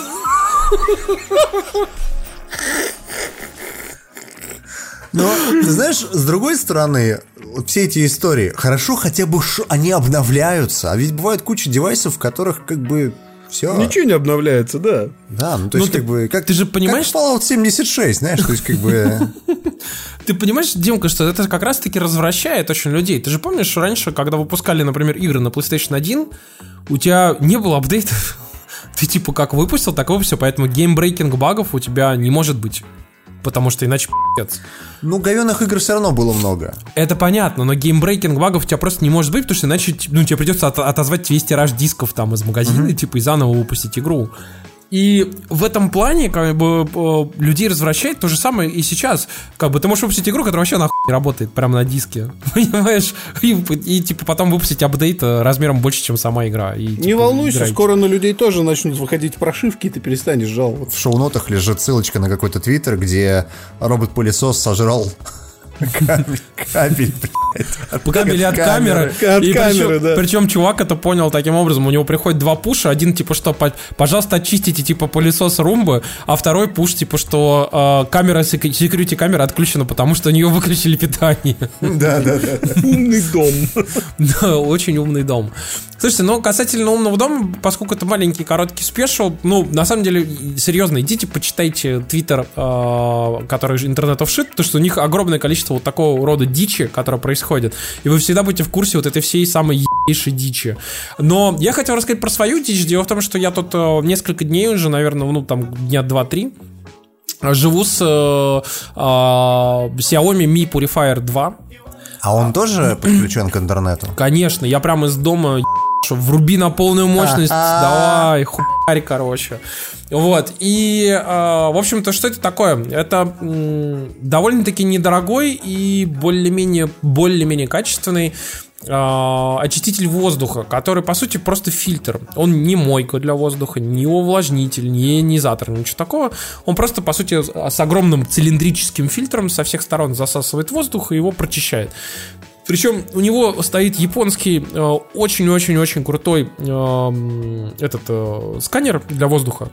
Но, ты знаешь, с другой стороны, все эти истории, хорошо хотя бы они обновляются, а ведь бывает куча девайсов, в которых как бы все. Ничего не обновляется, да. Да, ну то Ну, есть ты- как бы... Как, ты же понимаешь- Как Fallout 76, знаешь, то есть как бы... Ты понимаешь, Димка, что это как раз-таки развращает очень людей. Ты же помнишь, что раньше, когда выпускали, например, игры на PlayStation 1, у тебя не было апдейтов. Ты типа как выпустил, так и выпустил, поэтому game-breaking багов у тебя не может быть. Потому что иначе пиздец. Ну, говенных игр все равно было много. Это понятно, но game-breaking багов у тебя просто не может быть, потому что иначе ну, тебе придется от- отозвать весь тираж дисков там из магазина, типа, и заново выпустить игру. И в этом плане, как бы, э, людей развращает то же самое и сейчас. Как бы, ты можешь выпустить игру, которая вообще нахуй не работает прямо на диске. Понимаешь? И, и, типа, потом выпустить апдейт э, размером больше, чем сама игра. И, Не типа, волнуйся, играйте. скоро на людей тоже начнут выходить прошивки, и ты перестанешь жаловаться. В шоу-нотах лежит ссылочка на какой-то твиттер, где робот-пылесос сожрал кабель, кабель, блядь. От камеры. От и камеры, причем, да. причем чувак это понял таким образом. У него приходит два пуша. Один типа что, по- пожалуйста, очистите типа пылесос румбы. А второй пуш типа что э, камера, сек- security камера отключена, потому что у нее выключили питание. Да, да, да. Умный дом. Да, очень умный дом. Слушайте, ну, касательно умного дома, поскольку это маленький короткий спешл, ну, на самом деле, серьезно, идите, почитайте твиттер, э, который же интернетов шит, потому что у них огромное количество вот такого рода дичи, которая происходит, и вы всегда будете в курсе вот этой всей самой ебейшей дичи. Но я хотел рассказать про свою дичь. Дело в том, что я тут э, несколько дней уже, наверное, ну, там, дня два-три, живу с э, э, Xiaomi Mi Purifier 2. А он тоже подключен к интернету? Конечно, я прямо из дома ебашу, вруби на полную мощность, давай, хуярь, короче. Вот, и, э, в общем-то, что это такое? Это м, довольно-таки недорогой и более-менее, более-менее качественный э, очиститель воздуха, который, по сути, просто фильтр. Он не мойка для воздуха, не увлажнитель, не ионизатор, ничего такого. Он просто, по сути, с огромным цилиндрическим фильтром со всех сторон засасывает воздух и его прочищает. Причем у него стоит японский э, очень-очень-очень крутой э, этот э, сканер для воздуха,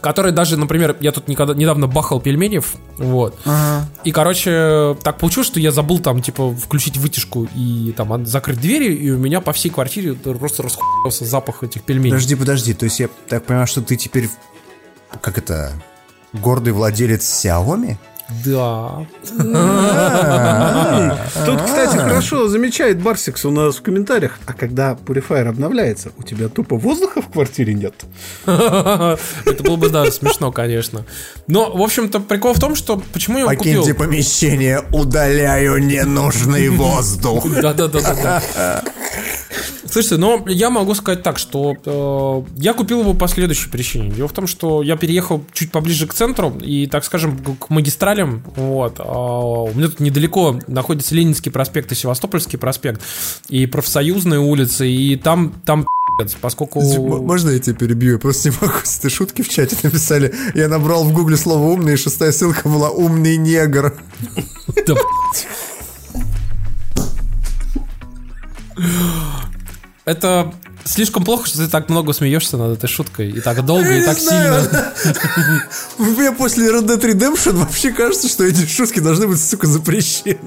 который даже, например, я тут никогда, недавно бахал пельменев, вот, и, короче, так получилось, что я забыл там, типа, включить вытяжку и там закрыть двери, и у меня по всей квартире просто расхуялся запах этих пельменей. Подожди, подожди, то есть я так понимаю, что ты теперь, как это, гордый владелец Xiaomi? Да. Тут, кстати, хорошо замечает Барсикс у нас в комментариях. А когда Purifier обновляется, у тебя тупо воздуха в квартире нет? Это было бы, да, смешно, конечно. Но, в общем-то, прикол в том, что почему я его купил. Покиньте помещение, удаляю ненужный воздух. Да-да-да-да. Слушайте, но я могу сказать так, что э, я купил его по следующей причине. Дело в том, что я переехал чуть поближе к центру и, так скажем, к магистралям. Вот. А у меня тут недалеко находится Ленинский проспект и Севастопольский проспект, и профсоюзные улицы, и там, там поскольку... Можно я тебя перебью? Я просто не могу. этой шутки в чате написали. Я набрал в гугле слово умный, и шестая ссылка была умный негр. Да, Это слишком плохо, что ты так много смеешься над этой шуткой. И так долго, и не так знаю. сильно. Мне после Red Dead Redemption вообще кажется, что эти шутки должны быть, сука, запрещены.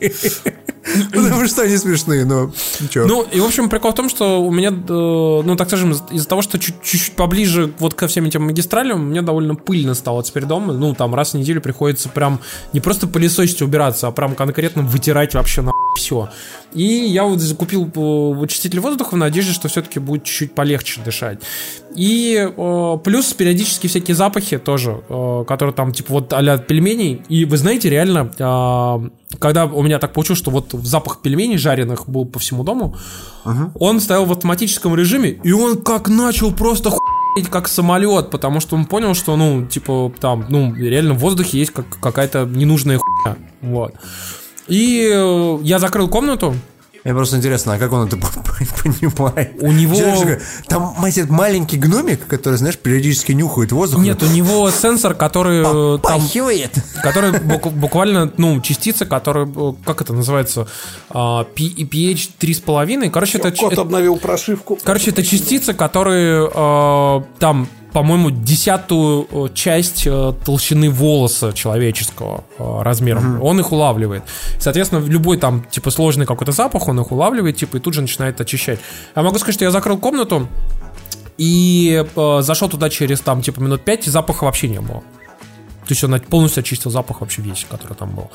Потому что они смешные, но ничего. Ну, и, в общем, прикол в том, что у меня, э, ну, так скажем, из- из-за того, что чуть- чуть-чуть поближе вот ко всем этим магистралям, меня довольно пыльно стало теперь дома. Ну, там раз в неделю приходится прям не просто пылесосить и убираться, а прям конкретно вытирать вообще на все. И я вот закупил э, очиститель воздуха в надежде, что все-таки будет чуть-чуть полегче дышать. И э, плюс периодически всякие запахи тоже, э, которые там типа вот а пельменей. И вы знаете, реально, э, когда у меня так получилось, что вот запах пельменей жареных был по всему дому, он стоял в автоматическом режиме, и он как начал просто хуеть, как самолет, потому что он понял, что, ну, типа, там, ну, реально в воздухе есть как, какая-то ненужная хуйня. Вот. И э, я закрыл комнату, Мне просто интересно, а как он это понимает? У него- Там, мать, маленький гномик, который, знаешь, периодически нюхает воздух. Нет, у него сенсор, который э, там, Пахивает. который бук- буквально, ну, частица, которая, э, как это называется, а, pH 3,5. Короче, это, Кот обновил прошивку. короче, это частицы, которые там, по-моему, десятую э, часть э, толщины волоса человеческого э, размером. Он их улавливает. Соответственно, любой там, типа, сложный какой-то запах, он их улавливает, типа, и тут же начинает очищать. Я могу сказать, что я закрыл комнату, и э, зашел туда через там типа минут 5, и запаха вообще не было. То есть он полностью очистил запах вообще весь, который там был.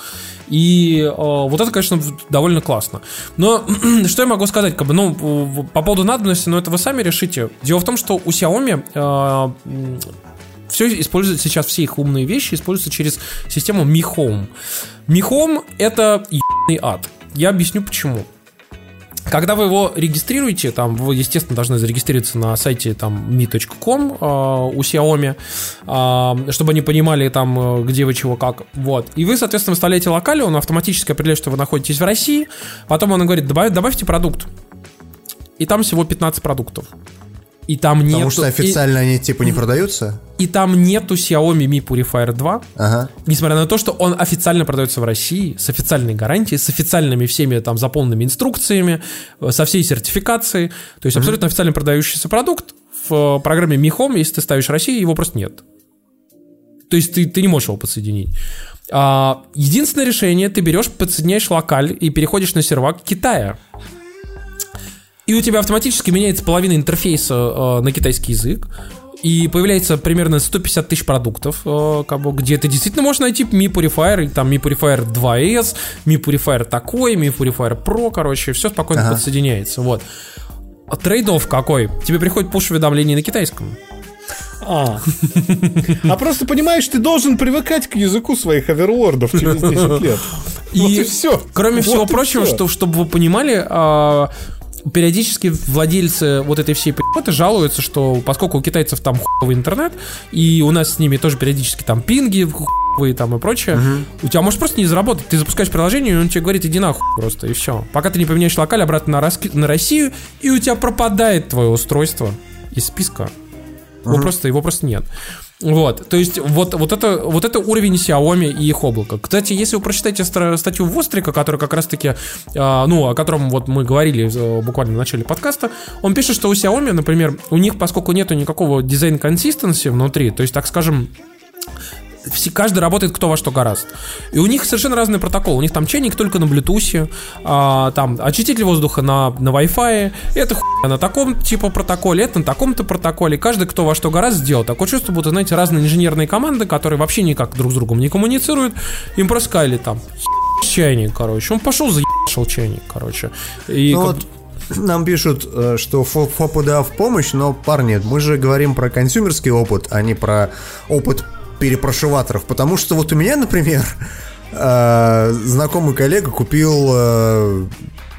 И э, вот это, конечно, довольно классно. Но что я могу сказать, как бы, ну, по поводу надобности, ну, это вы сами решите. Дело в том, что у Xiaomi все используют сейчас, все их умные вещи используются через систему Mi Home. Mi Home это ебаный ад. Я объясню почему. Когда вы его регистрируете, там вы, естественно, должны зарегистрироваться на сайте там mi.com э, у Xiaomi, э, чтобы они понимали там, э, где вы чего как. Вот. И вы, соответственно, вставляете локали, он автоматически определяет, что вы находитесь в России. Потом он говорит, добавь, добавьте продукт. И там всего 15 продуктов. И там Потому нету- что и- официально они типа не продаются. и там нету Xiaomi Mi Purifier 2. Ага. Несмотря на то, что он официально продается в России, с официальной гарантией, с официальными всеми там заполненными инструкциями, э, со всей сертификацией. То есть абсолютно официально продающийся продукт. В э, программе Mi Home, если ты ставишь Россию, его просто нет. То есть ты, ты не можешь его подсоединить. А, единственное решение, ты берешь, подсоединяешь локаль и переходишь на сервак Китая. И у тебя автоматически меняется половина интерфейса э, на китайский язык. И появляется примерно 150 тысяч продуктов, э, как бы, где ты действительно можешь найти Mi Purifier, и там Mi Purifier 2S, Mi Purifier такой, Mi Purifier Pro, короче, все спокойно Ага. подсоединяется. Вот. А трейд какой? Тебе приходит пуш-уведомление на китайском. А. А просто понимаешь, ты должен привыкать к языку своих оверлордов через 10 лет. И, Вот и все. Кроме всего прочего, что, чтобы вы понимали, а, периодически владельцы вот этой всей п***ты жалуются, что поскольку у китайцев там хуевый интернет, и у нас с ними тоже периодически там пинги хуевые там и прочее, у тебя может просто не заработать. Ты запускаешь приложение, и он тебе говорит, иди нахуй просто, и все. Пока ты не поменяешь локаль обратно на, Рос- на Россию, и у тебя пропадает твое устройство из списка. Его, просто, его просто нет. Вот, то есть вот, вот, это, вот это уровень Xiaomi и их облака. Кстати, если вы прочитаете статью Вострика, которая как раз-таки, а, ну, о котором вот мы говорили э, буквально в начале подкаста, он пишет, что у Xiaomi, например, у них, поскольку нету никакого дизайн-консистенции внутри, то есть, так скажем, все, каждый работает кто во что гораст. И у них совершенно разный протокол. У них там чайник только на Bluetooth, а, там очиститель воздуха на, на Wi-Fi, это хуйня на таком типа протоколе, это на таком-то протоколе. Каждый кто во что гораст сделал. Такое чувство, будто, знаете, разные инженерные команды, которые вообще никак друг с другом не коммуницируют. Им просто сказали там, чайник, короче. Он пошел заебашил чайник, короче. И Ну как- вот нам пишут, э, что Фо- ФОПу да в помощь, но, парни, мы же говорим про консюмерский опыт, а не про опыт перепрошиваторов. Потому что вот у меня, например, э, знакомый коллега купил э,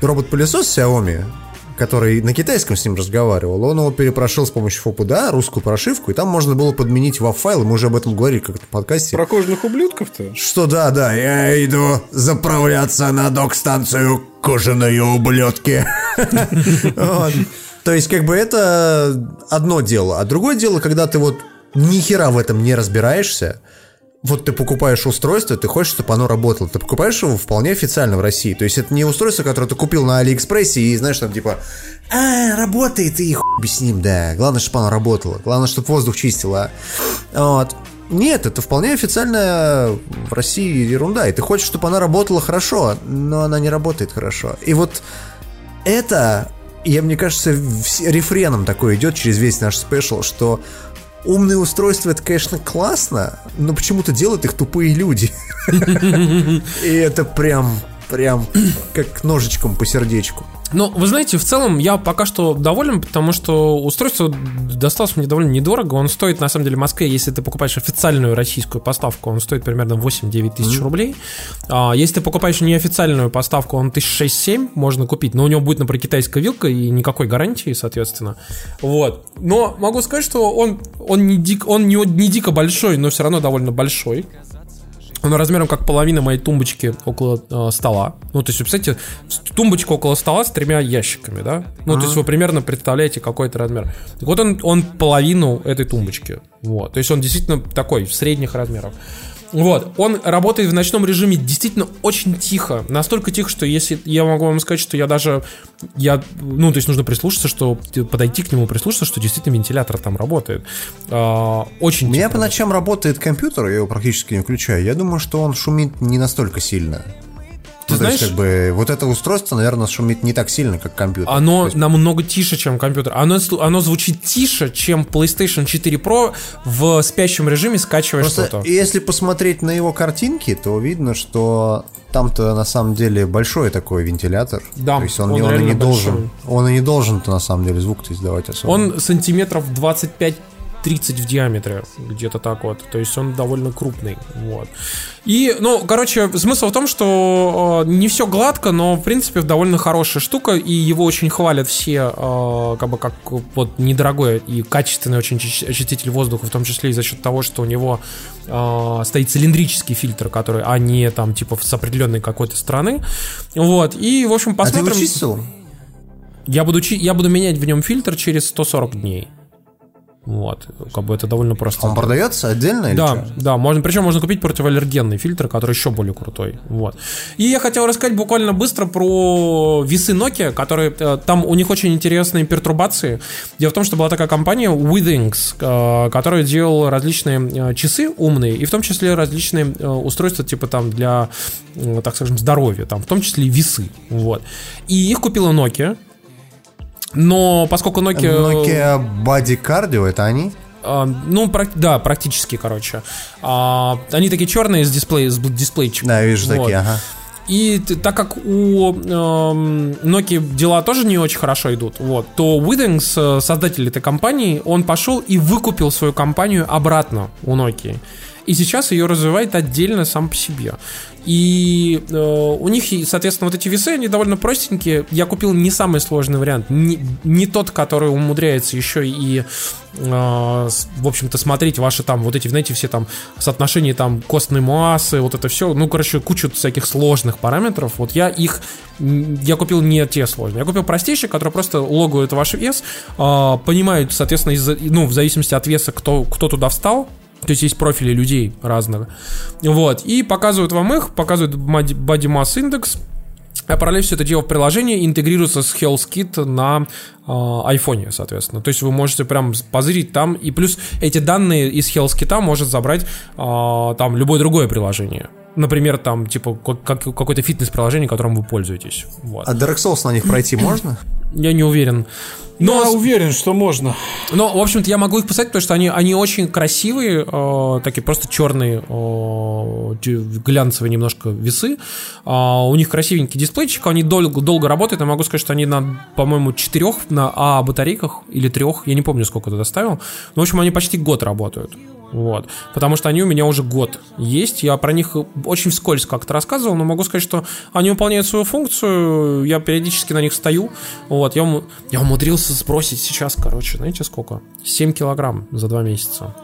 робот-пылесос Xiaomi, который на китайском с ним разговаривал. Он его перепрошил с помощью ФОПу да, русскую прошивку, и там можно было подменить WAV-файл, мы уже об этом говорили как-то в подкасте. Про кожаных ублюдков-то? Что да, да, я иду заправляться на док-станцию кожаные ублюдки. То есть, как бы это одно дело. А другое дело, когда ты вот ни хера в этом не разбираешься, вот ты покупаешь устройство, ты хочешь, чтобы оно работало. Ты покупаешь его вполне официально в России. То есть это не устройство, которое ты купил на Алиэкспрессе и знаешь, там типа, а, работает и хуй с ним, да. Главное, чтобы оно работало. Главное, чтобы воздух чистило. Вот. Нет, это вполне официальная в России ерунда. И ты хочешь, чтобы она работала хорошо, но она не работает хорошо. И вот это, я мне кажется, рефреном такой идет через весь наш спешл, что умные устройства это, конечно, классно, но почему-то делают их тупые люди. И это прям, прям как ножичком по сердечку. Ну, вы знаете, в целом я пока что доволен, потому что устройство досталось мне довольно недорого. Он стоит, на самом деле, в Москве, если ты покупаешь официальную российскую поставку, он стоит примерно 8-9 тысяч рублей. А, если ты покупаешь неофициальную поставку, он 1006-7 можно купить, но у него будет, например, китайская вилка и никакой гарантии, соответственно. Вот. Но могу сказать, что он, он, не, дик, он не, не дико большой, но все равно довольно большой. Он размером как половина моей тумбочки около э, стола. Ну, то есть, вы представляете, тумбочка около стола с тремя ящиками, да? Ну, то есть, вы примерно представляете какой-то размер. Так вот, он, он половину этой тумбочки. Вот. То есть, он действительно такой, средних размеров. Вот, он работает в ночном режиме действительно очень тихо. Настолько тихо, что если я могу вам сказать, что я даже, я, ну, то есть нужно прислушаться, что подойти к нему, прислушаться, что действительно вентилятор там работает. А, очень У меня тихо по ночам работает компьютер, я его практически не включаю. Я думаю, что он шумит не настолько сильно. Ты Ну, то есть, знаешь- как бы, вот это устройство, наверное, шумит не так сильно, как компьютер. Оно есть, намного тише, чем компьютер. Оно, оно звучит тише, чем PlayStation 4 Pro в спящем режиме скачивая Просто что-то. если посмотреть на его картинки, то видно, что там-то на самом деле большой такой вентилятор. Да, то есть он, он не, он и не должен, большой. он и не должен-то на самом деле звук-то издавать особо. Он сантиметров 25 30 в диаметре, где-то так вот. То есть он довольно крупный. Вот. И, ну, короче, смысл в том, что э, не все гладко, но, в принципе, довольно хорошая штука, и его очень хвалят все, э, как бы, как вот недорогой и качественный очень очи- очиститель воздуха, в том числе и за счет того, что у него э, стоит цилиндрический фильтр, который, а не там, типа, с определенной какой-то страны. Вот. И, в общем, А ты посмотрим. его чистил? Я буду, я буду менять в нем фильтр через 140 дней. Вот, как бы это довольно просто. Он продается отдельно или Да, чё? да, можно, причем можно купить противоаллергенный фильтр, который еще более крутой. Вот. И я хотел рассказать буквально быстро про весы Nokia, которые э, там у них очень интересные пертурбации. Дело в том, что была такая компания Withings, э, которая делала различные э, часы умные, и в том числе различные устройства типа там для, так скажем, здоровья, там в том числе и весы. Вот. И их купила Nokia. Но поскольку Nokia... Nokia Body Cardio, это они? А, ну, да, практически, короче. А, они такие черные с дисплей, с дисплейчиком. Да, я вижу Вот. такие, ага. И так как у эм, Nokia дела тоже не очень хорошо идут, вот, то Withings, э, создатель этой компании, он пошел и выкупил свою компанию обратно у Nokia. И сейчас ее развивает отдельно сам по себе. И э, у них, соответственно, вот эти весы, они довольно простенькие. Я купил не самый сложный вариант. Не, не тот, который умудряется еще и, э, в общем-то, смотреть ваши там, вот эти, знаете, все там соотношения там костной массы, вот это все. Ну, короче, кучу всяких сложных параметров. Вот я их, я купил не те сложные. Я купил простейшие, которые просто логуют ваш вес, э, понимают, соответственно, из-за- ну, в зависимости от веса, кто, кто туда встал, то есть есть профили людей разных. Вот. И показывают вам их, показывают Body Mass Index. А параллельно все это дело в приложении интегрируется с Health Kit на э, айфоне, соответственно. То есть вы можете прям позырить там, и плюс эти данные из Health Kit может забрать э, там любое другое приложение. Например, там, типа, как- как- какое-то фитнес-приложение, которым вы пользуетесь. Вот. А Dark Souls на них пройти можно? Я не уверен. Но, Я уверен, что можно. но, в общем-то, я могу их писать, потому что они, они очень красивые, э, такие просто черные, э, глянцевые немножко весы. А, у них красивенький дисплейчик, они долго, долго работают. Я могу сказать, что они на, по-моему, четырех на А батарейках или трех, я не помню, сколько туда ставил. Но, в общем, они почти год работают. Вот. Потому что они у меня уже год есть. Я про них очень вскользь как-то рассказывал, но могу сказать, что они выполняют свою функцию. Я периодически на них стою. Вот. Я, уму- я умудрился сбросить сейчас, короче, знаете сколько? 7 килограмм за два месяца.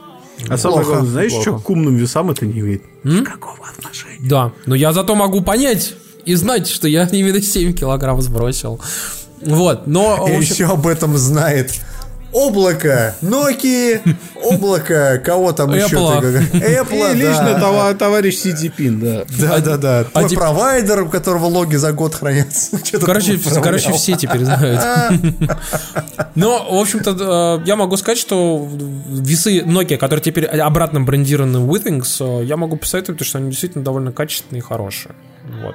А самое главное, знаешь, плохо. что к умным весам это не имеет? Никакого отношения. Да, но я зато могу понять и знать, что я именно 7 килограмм сбросил. Вот, но... И общем, еще об этом знает облако, Nokia, облако, кого там еще? Apple. говоришь? Apple, И лично да. това- товарищ Си Цзипин, да. Да, да, да. Твой а провайдер, у которого логи за год хранятся. Короче, короче, все теперь знают. Но, в общем-то, э, я могу сказать, что весы Nokia, которые теперь обратно брендированы Withings, э, я могу посоветовать, потому что они действительно довольно качественные и хорошие. Вот.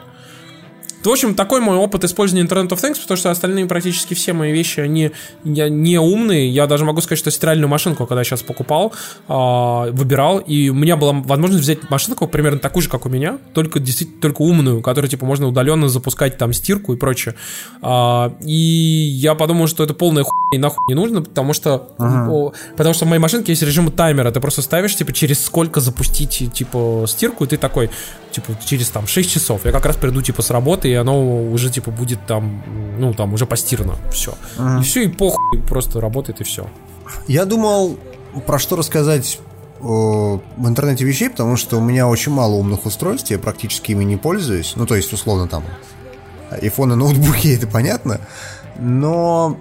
В общем, такой мой опыт использования Internet of Things, потому что остальные практически все мои вещи, они я- не умные. Я даже могу сказать, что стиральную машинку, когда я сейчас покупал, а, выбирал, и у меня была возможность взять машинку примерно такую же, как у меня, только действительно только умную, которую типа можно удаленно запускать там стирку и прочее. А, и я подумал, что это полная хуйня и нахуй не нужно, потому что о, потому что в моей машинке есть режим таймера. Ты просто ставишь типа через сколько запустить типа стирку, и ты такой типа через там 6 часов. Я как раз приду типа с работы, и оно уже типа будет там, ну там уже постирано. Все. И все, и похуй, просто работает и все. Я думал, про что рассказать э, в интернете вещей, потому что у меня очень мало умных устройств, я практически ими не пользуюсь. Ну, то есть, условно, там, и ноутбуки, это понятно. Но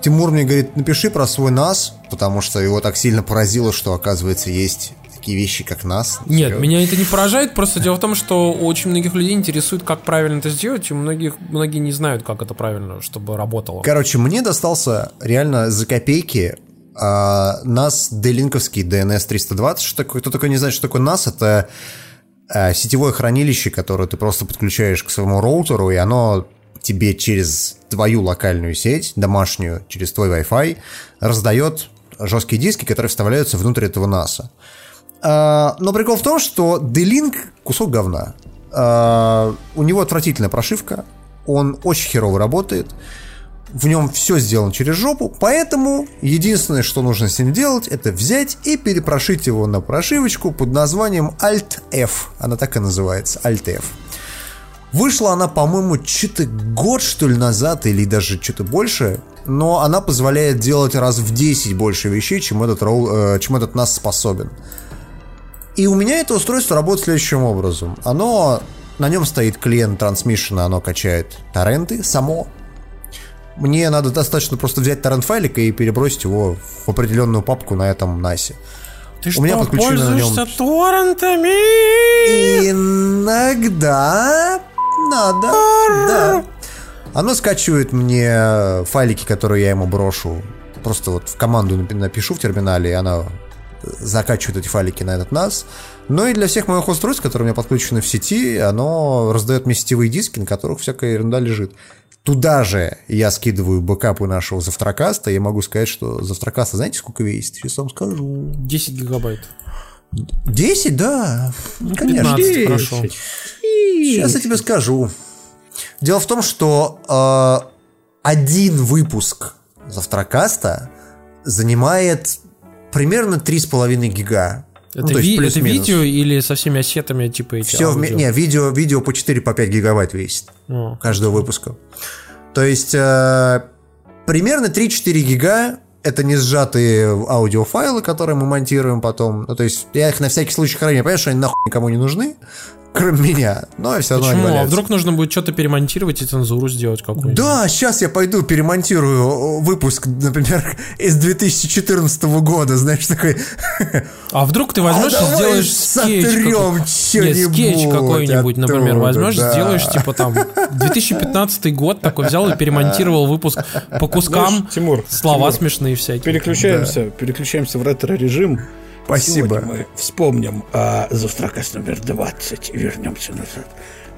Тимур мне говорит, напиши про свой NAS, потому что его так сильно поразило, что, оказывается, есть такие вещи, как NAS. Нет, меня это не поражает, просто дело в том, что у очень многих людей интересует, как правильно это сделать, и многих, многие не знают, как это правильно, чтобы работало. Короче, мне достался реально за копейки а, NAS D-линковский DNS 320. Что такое? Кто такой не знает, что такое NAS? Это а, сетевое хранилище, которое ты просто подключаешь к своему роутеру, и оно тебе через твою локальную сеть, домашнюю, через твой Wi-Fi, раздает жесткие диски, которые вставляются внутрь этого NAS. А, но прикол в том, что D-Link кусок говна. А, у него отвратительная прошивка, он очень херово работает. в нем все сделано через жопу, поэтому единственное, что нужно с ним делать, это взять и перепрошить его на прошивочку под названием Alt-F. Она так и называется, Alt-F. Вышла она, по-моему, что-то год, что ли, назад, или даже что-то больше, но она позволяет делать раз в 10 больше вещей, чем этот, роу- э, чем этот NAS способен. И у меня это устройство работает следующим образом. Оно, на нем стоит клиент трансмиссиона, оно качает торренты само. Мне надо достаточно просто взять торрент файлик и перебросить его в определенную папку на этом насе. Ты У меня подключено на нем- торрентами? Иногда надо, да. Оно скачивает мне файлики, которые я ему брошу. Просто вот в команду напи- напишу в терминале, и она закачивает эти файлики на этот NAS. Но и для всех моих устройств, которые у меня подключены в сети, оно раздает мне сетевые диски, на которых всякая ерунда лежит. Туда же я скидываю бэкапы нашего завтракаста. Я могу сказать, что завтракаста, знаете, сколько весит? Сейчас вам скажу. 10 гигабайт. 10, да. Конечно. 15, хорошо. Сейчас я тебе скажу. Дело в том, что э, один выпуск завтракаста занимает примерно 3,5 гига. Это, Ну, то есть ви- это видео или со всеми ассетами, типа эти Все аудио? не, видео, видео по 4 по 5 гигабайт весит О. каждого выпуска. То есть э, примерно 3-4 гига это не сжатые аудиофайлы, которые мы монтируем потом. Ну, то есть я их на всякий случай храню. Я понимаю, что они нахуй никому не нужны, кроме меня. Но все равно Почему? А вдруг нужно будет что-то перемонтировать и цензуру сделать какую-нибудь? Да, сейчас я пойду перемонтирую выпуск, например, из 2014 года, знаешь, такой... А вдруг ты возьмешь А и сделаешь скетч? какой- чё-нибудь Нет, скетч какой-нибудь, например, оттуда, возьмешь, да. сделаешь, типа там, 2015 год такой взял и перемонтировал выпуск по кускам, Знаешь, Тимур, слова Тимур, смешные всякие. Переключаемся, переключаемся в ретро-режим. Спасибо. Сегодня мы вспомним о завтракас номер 20 и вернемся назад.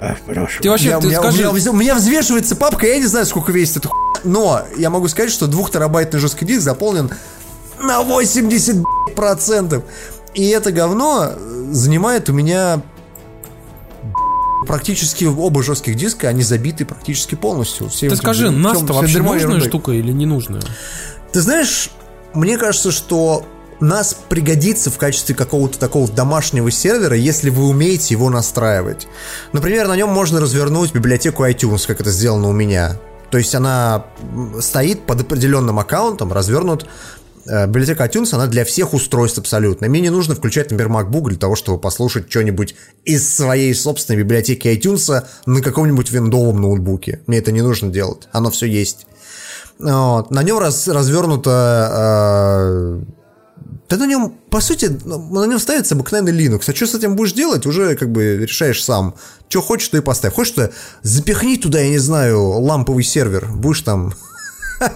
А, прошу. Ты вообще, Я- у, ты меня, у скажи, меня вз- у меня взвешивается папка, я не знаю, сколько весит эта хуйня, но я могу сказать, что двухтерабайтный жесткий диск заполнен на 80%. И это говно занимает у меня практически оба жестких диска, они забиты практически полностью. Всем ты скажи, нас-то вообще нужная штука или не нужная? Ты знаешь, мне кажется, что нас пригодится в качестве какого-то такого домашнего сервера, если вы умеете его настраивать. Например, на нем можно развернуть библиотеку iTunes, как это сделано у меня. То есть она стоит под определенным аккаунтом, развернут. Э, Библиотека iTunes, она для всех устройств абсолютно. Мне не нужно включать, например, MacBook для того, чтобы послушать что-нибудь из своей собственной библиотеки iTunes на каком-нибудь виндовом ноутбуке. Мне это не нужно делать. Оно все есть. Вот. На нем раз, развернуто... да на нем, по сути, ну, на нем ставится обыкновенный Linux. А что с этим будешь делать, уже как бы решаешь сам. Что хочешь, то и поставь. Хочешь туда, запихни туда, я не знаю, ламповый сервер. Будешь там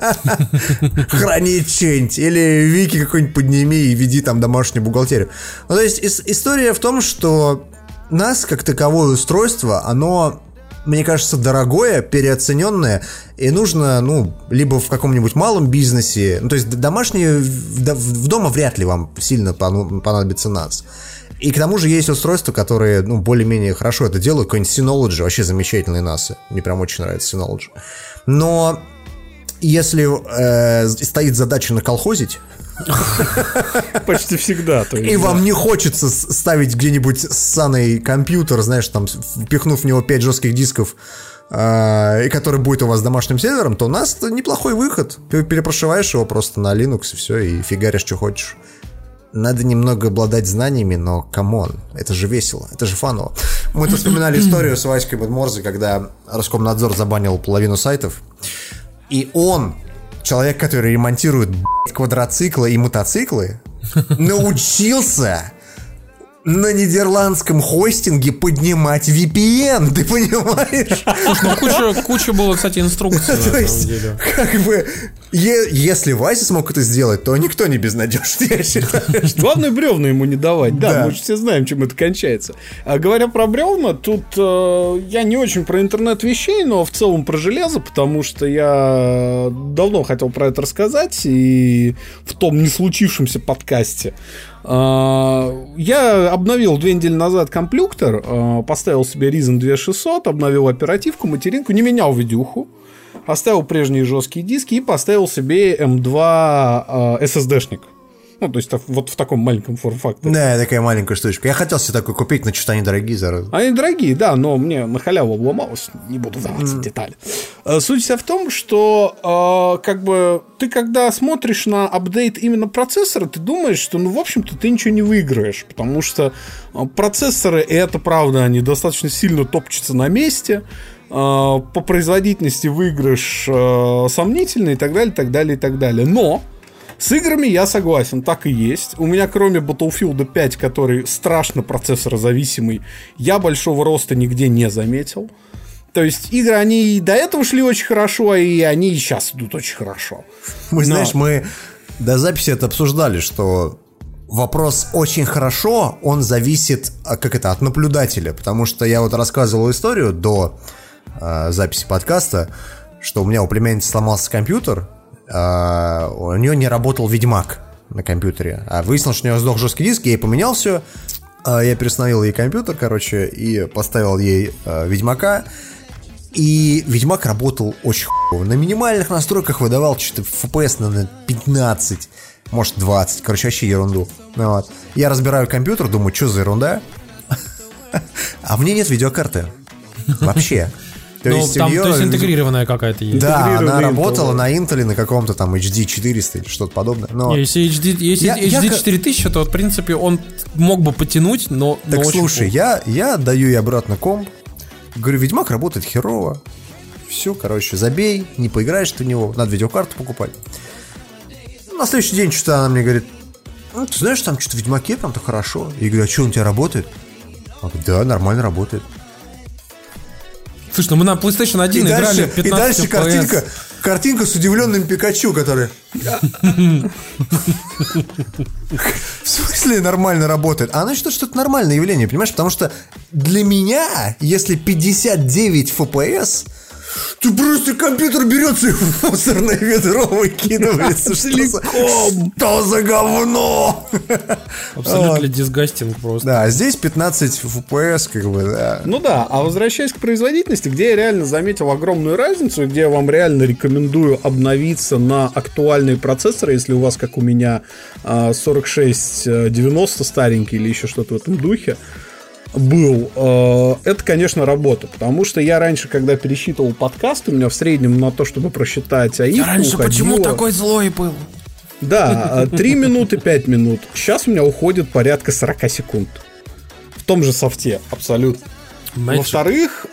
хранить что-нибудь. Или вики какой-нибудь подними и веди там домашнюю бухгалтерию. Ну, то есть ис- история в том, что нас, как таковое устройство, оно мне кажется, дорогое, переоцененное, и нужно, ну, либо в каком-нибудь малом бизнесе, ну, то есть домашние, в, дома вряд ли вам сильно понадобится нас. И к тому же есть устройства, которые, ну, более-менее хорошо это делают, какой-нибудь Synology, вообще замечательные НАСы, мне прям очень нравится Synology. Но если э, стоит задача наколхозить, Почти всегда. и вам не хочется ставить где-нибудь ссаный компьютер, знаешь, там, впихнув в него 5 жестких дисков, а, и который будет у вас домашним сервером, то у нас неплохой выход. Ты перепрошиваешь его просто на Linux и все, и фигаришь, что хочешь. Надо немного обладать знаниями, но come on, это же весело, это же фаново. Мы тут вспоминали историю с Васькой Бадморзе, когда Роскомнадзор забанил половину сайтов, и он, человек, который ремонтирует квадроциклы и мотоциклы, научился на нидерландском хостинге поднимать VPN, ты понимаешь? Слушай, ну куча, куча было, кстати, инструкций То есть, как бы, е- если Вася смог это сделать, то никто не безнадежен, я считаю. Главное бревна ему не давать. Да, Да. мы же все знаем, чем это кончается. А говоря про бревна, тут э, я не очень про интернет вещей, но в целом про железо, потому что я давно хотел про это рассказать, и в том не случившемся подкасте. А, Я обновил две недели назад компьютер, а, поставил себе Ryzen 2600, обновил оперативку, материнку, не менял видюху. Оставил прежние жесткие диски и поставил себе M2 э, SSD-шник. Ну, то есть вот в таком маленьком форм-факторе. Да, такая маленькая штучка. Я хотел себе такой купить, но что-то они дорогие, зараза. Они дорогие, да, но мне на халяву обломалось, не буду вдаваться в детали. Э, Суть вся в том, что э, как бы ты когда смотришь на апдейт именно процессора, ты думаешь, что, ну, в общем-то, ты ничего не выиграешь, потому что э, процессоры, и это правда, они достаточно сильно топчутся на месте, по производительности выигрыш э, сомнительный и так далее, так далее, и так далее. Но с играми я согласен, так и есть. У меня кроме Battlefield 5, который страшно процессорозависимый, я большого роста нигде не заметил. То есть игры, они и до этого шли очень хорошо, и они и сейчас идут очень хорошо. Мы, Но- знаешь, мы до записи это обсуждали, что вопрос очень хорошо, он зависит, а, как это, от наблюдателя. Потому что я вот рассказывал историю до э, записи подкаста, что у меня у племянницы сломался компьютер, а, у нее не работал Ведьмак на компьютере. А выяснилось, что у нее сдох жесткий диск, я ей поменял все. Я переустановил ей компьютер, короче, и поставил ей э, Ведьмака. И Ведьмак работал очень хуево. На минимальных настройках выдавал что-то FPS на 15, может 20. Короче, вообще ерунду. Ну вот. Я разбираю компьютер, думаю, что за ерунда? А в ней нет видеокарты. Вообще. То Ну, есть у там, неё- то есть интегрированная какая-то есть. Да, она интегрированный работала Intel. на Intel на каком-то там HD 400 или что-то подобное. Но... Если HD, если Я- я HD ка- 4000, то, в принципе, он мог бы потянуть, но, но Так очень слушай, я, я даю ей обратно комп. Говорю, Ведьмак работает херово. Все, короче, забей, не поиграешь ты в него, надо видеокарту покупать. На следующий день что-то она мне говорит, «Ну, ты знаешь, там что-то в Ведьмаке прям-то хорошо. Я говорю, а что, он у тебя работает? Она говорит, да, нормально работает. Слушай, ну мы на PlayStation 1 И играли дальше, 15 и дальше FPS. картинка, картинка с удивленным Пикачу, который... В смысле нормально работает? А она считает, что это нормальное явление, понимаешь? Потому что для меня, если 59 FPS, то просто компьютер берется и в мусорное ведро выкидывается. Что за, что за говно? Абсолютно дисгастинг просто. Да, здесь 15 FPS, как бы, да. Ну да, а возвращаясь к производительности, где я реально заметил огромную разницу, где я вам реально рекомендую обновиться на актуальные процессоры, если у вас, как у меня, а, 4690 старенький или еще что-то в этом духе, был, э, это, конечно, работа. Потому что я раньше, когда пересчитывал подкаст, у меня в среднем на то, чтобы просчитать АИ, Раньше почему такой злой был? Да, 3 минуты, 5 минут. Сейчас у меня уходит порядка 40 секунд. В том же софте, абсолютно. Во-вторых,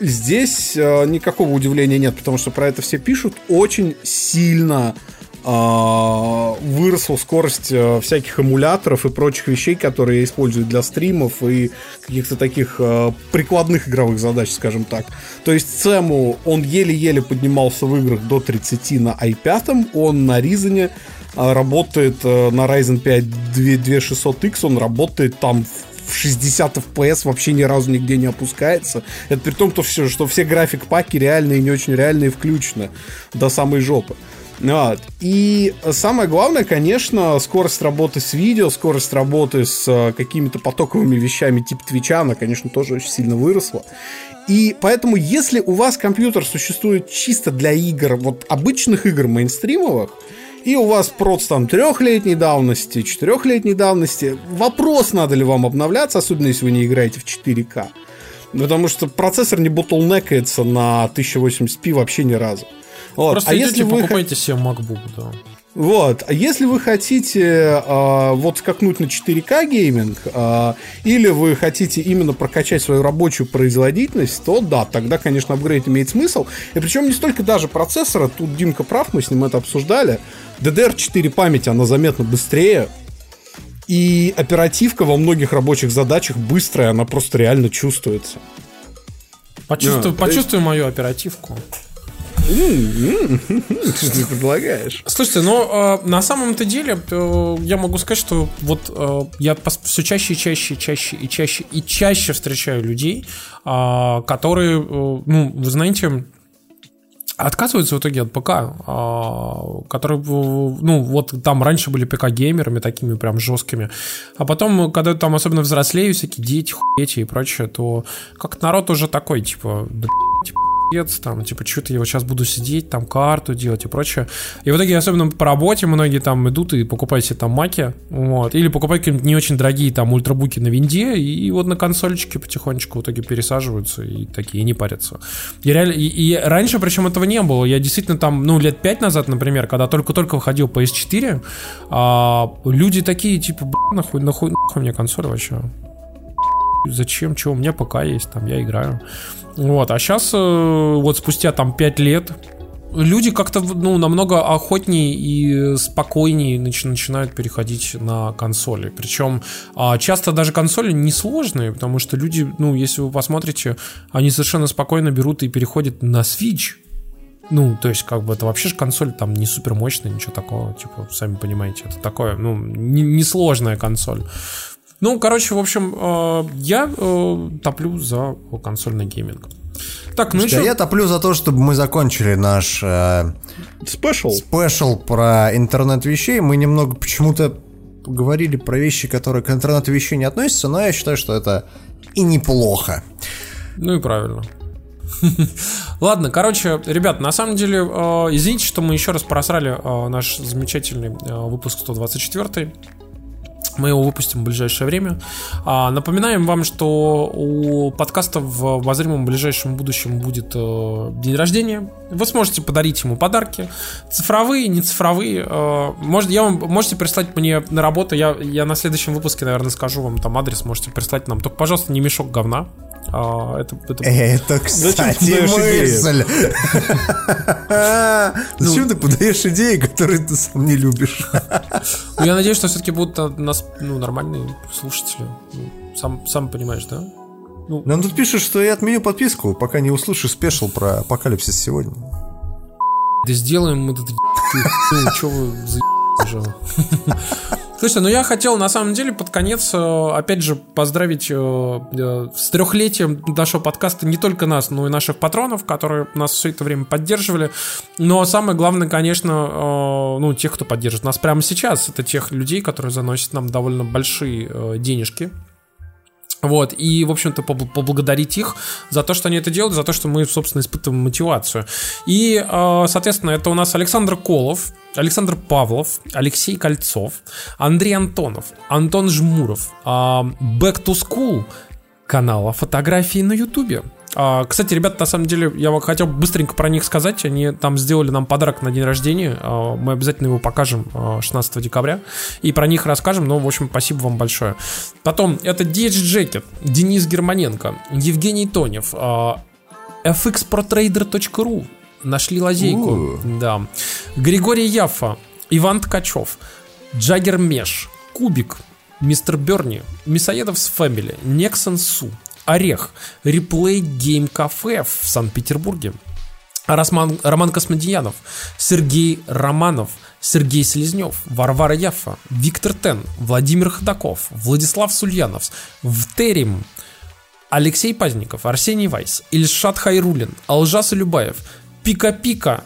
здесь э, никакого удивления нет, потому что про это все пишут. Очень сильно э, выросла скорость э, всяких эмуляторов и прочих вещей, которые используют для стримов и каких-то таких э, прикладных игровых задач, скажем так. То есть Цему, он еле-еле поднимался в играх до 30 на i5, он на Ryzen э, работает э, на Ryzen 5 2600X, он работает там в 60 FPS вообще ни разу нигде не опускается. Это при том, что все, что все график-паки реальные и не очень реальные включены до самой жопы. Вот. И самое главное, конечно, скорость работы с видео, скорость работы с э, какими-то потоковыми вещами типа Твича, она, конечно, тоже очень сильно выросла. И поэтому, если у вас компьютер существует чисто для игр, вот обычных игр мейнстримовых, и у вас проц там трехлетней давности, четырехлетней давности, вопрос, надо ли вам обновляться, особенно если вы не играете в 4К. Потому что процессор не ботлнекается на 1080p вообще ни разу. Вот. Просто а идете, если вы покупайте себе MacBook, да. вот, а если вы хотите э, вот скакнуть на 4К гейминг, э, или вы хотите именно прокачать свою рабочую производительность, то да, тогда, конечно, апгрейд имеет смысл. И причем не столько даже процессора, тут Димка прав, мы с ним это обсуждали. DDR4 память, она заметно быстрее, и оперативка во многих рабочих задачах быстрая, она просто реально чувствуется. Почувствуй, А, почувствуй мою оперативку. Что ты предлагаешь? Слушайте, ну, э, на самом-то деле, э, я могу сказать, что вот э, я все чаще и чаще, чаще и чаще и чаще встречаю людей, э, которые, э, ну, вы знаете, отказываются в итоге от ПК, а, которые, ну, вот там раньше были ПК-геймерами такими прям жесткими, а потом, когда там особенно взрослеют, всякие дети, хуети и прочее, то как народ уже такой, типа, да, типа, пиздец, там, типа, что-то я вот сейчас буду сидеть, там, карту делать и прочее. И в итоге, особенно по работе, многие там идут и покупают себе там маки, вот, или покупают какие-нибудь не очень дорогие там ультрабуки на винде, и, вот на консольчике потихонечку в итоге пересаживаются и такие не парятся. И, реально, и, и раньше, причем, этого не было. Я действительно там, ну, лет пять назад, например, когда только-только выходил PS4, а, люди такие, типа, «Б***ь, нахуй, нахуй, нахуй мне консоль вообще зачем, что у меня пока есть, там я играю. Вот, а сейчас вот спустя там 5 лет люди как-то ну, намного охотнее и спокойнее нач- начинают переходить на консоли. Причем а, часто даже консоли несложные, потому что люди, ну, если вы посмотрите, они совершенно спокойно берут и переходят на Switch. Ну, то есть, как бы это вообще же консоль там не супер мощная, ничего такого, типа, сами понимаете, это такое, ну, несложная не консоль. Ну, короче, в общем, э, я э, топлю за консольный гейминг. Так, ну что? Я топлю за то, чтобы мы закончили наш э, special. special про интернет вещей. Мы немного почему-то говорили про вещи, которые к интернету вещей не относятся, но я считаю, что это и неплохо. Ну и правильно. Ладно, короче, ребят, на самом деле, извините, что мы еще раз просрали наш замечательный выпуск 124. Мы его выпустим в ближайшее время. А, напоминаем вам, что у подкаста в обозримом ближайшем будущем будет э, день рождения. Вы сможете подарить ему подарки. Цифровые, не цифровые. Э, может, я вам, можете прислать мне на работу. Я, я на следующем выпуске, наверное, скажу вам там адрес. Можете прислать нам. Только, пожалуйста, не мешок говна. А, это, это... это, кстати, мысль. Зачем ты подаешь идеи, которые ты сам не любишь? Ну, я надеюсь, что все-таки будут нас ну, нормальные слушатели. Ну, сам, сам понимаешь, да? Ну, Нам тут пишут, что я отменю подписку, пока не услышишь спешл про апокалипсис сегодня. Да сделаем мы тут... Ну, что вы за уже? Слушайте, ну я хотел на самом деле под конец, э, опять же, поздравить э, э, с трехлетием нашего подкаста не только нас, но и наших патронов, которые нас все это время поддерживали. Но самое главное, конечно, ну, тех, кто поддерживает нас прямо сейчас, это тех людей, которые заносят нам довольно большие денежки вот, и, в общем-то, поблагодарить их за то, что они это делают, за то, что мы, собственно, испытываем мотивацию. И, э, соответственно, это у нас Александр Колов, Александр Павлов, Алексей Кольцов, Андрей Антонов, Антон Жмуров, э, Back to School канала фотографии на Ютубе, а, кстати, ребята, на самом деле, я хотел быстренько про них сказать. Они там сделали нам подарок на день рождения. А, мы обязательно его покажем 16 а, декабря. И про них расскажем. Но, в общем, спасибо вам большое. Потом, это DH Jacket, Денис Германенко, Евгений Тонев, fxprotrader.ru. Нашли лазейку. Uh. Да. Григорий Яфа, Иван Ткачев, Джаггер Меш, Кубик, Мистер Берни, Мисоедов с Фэмили, Нексон Су, Орех, Реплей Гейм Кафе в Санкт-Петербурге, Роман, Роман Космодеянов, Сергей Романов, Сергей Селезнев, Варвара Яфа, Виктор Тен, Владимир Ходаков, Владислав Сульянов, Втерим, Алексей Пазников, Арсений Вайс, Ильшат Хайрулин, Алжас Любаев, Пика-Пика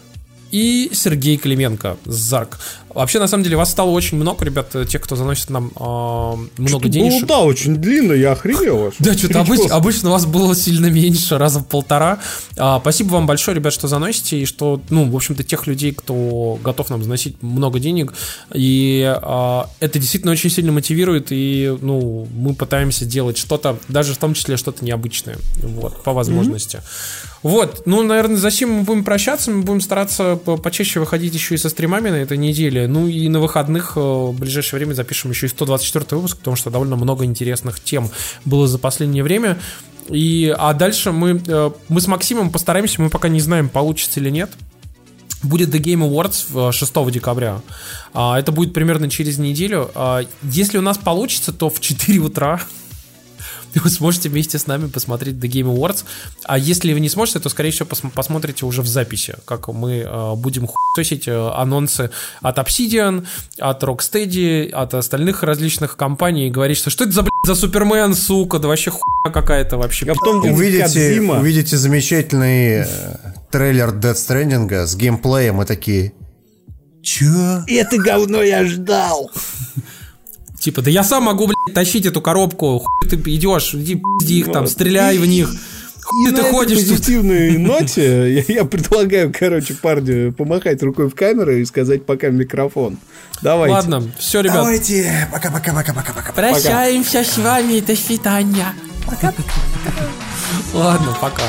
и Сергей Клименко, Зарк. Вообще, на самом деле, вас стало очень много, ребят, тех, кто заносит нам э, много денег. Да, очень длинно, я охренел. Да, что-то обычно, обычно вас было сильно меньше, раза в полтора. А, спасибо вам большое, ребят, что заносите, и что, ну, в общем-то, тех людей, кто готов нам заносить много денег. И а, это действительно очень сильно мотивирует, и, ну, мы пытаемся делать что-то, даже в том числе что-то необычное, вот, по возможности. Mm-hmm. Вот, ну, наверное, за сим мы будем прощаться, мы будем стараться почаще выходить еще и со стримами на этой неделе. Ну и на выходных э, в ближайшее время запишем еще и 124 выпуск, потому что довольно много интересных тем было за последнее время. И, а дальше мы, э, мы с Максимом постараемся, мы пока не знаем, получится или нет. Будет The Game Awards 6 э, декабря. А, это будет примерно через неделю. А, если у нас получится, то в 4 утра вы сможете вместе с нами посмотреть The Game Awards. А если вы не сможете, то, скорее всего, пос- посмотрите уже в записи, как мы э, будем хуесить э, анонсы от Obsidian, от Rocksteady, от остальных различных компаний и говорить, что что это за, блядь, за Супермен, сука, да вообще хуйня какая-то вообще. А потом увидите, увидите замечательный э, трейлер Death Stranding с геймплеем и такие... Чё? Это говно я ждал. Типа, да я сам могу, блядь, тащить эту коробку, хуй ты идешь, иди пизди их там, стреляй в них. И ты на этой ходишь тут? позитивной ноте я, я предлагаю, короче, парню помахать рукой в камеру и сказать пока в микрофон. Давайте. Ладно, все, ребят. Давайте, пока-пока-пока-пока-пока. Прощаемся с вами. До свидания. Ладно, пока.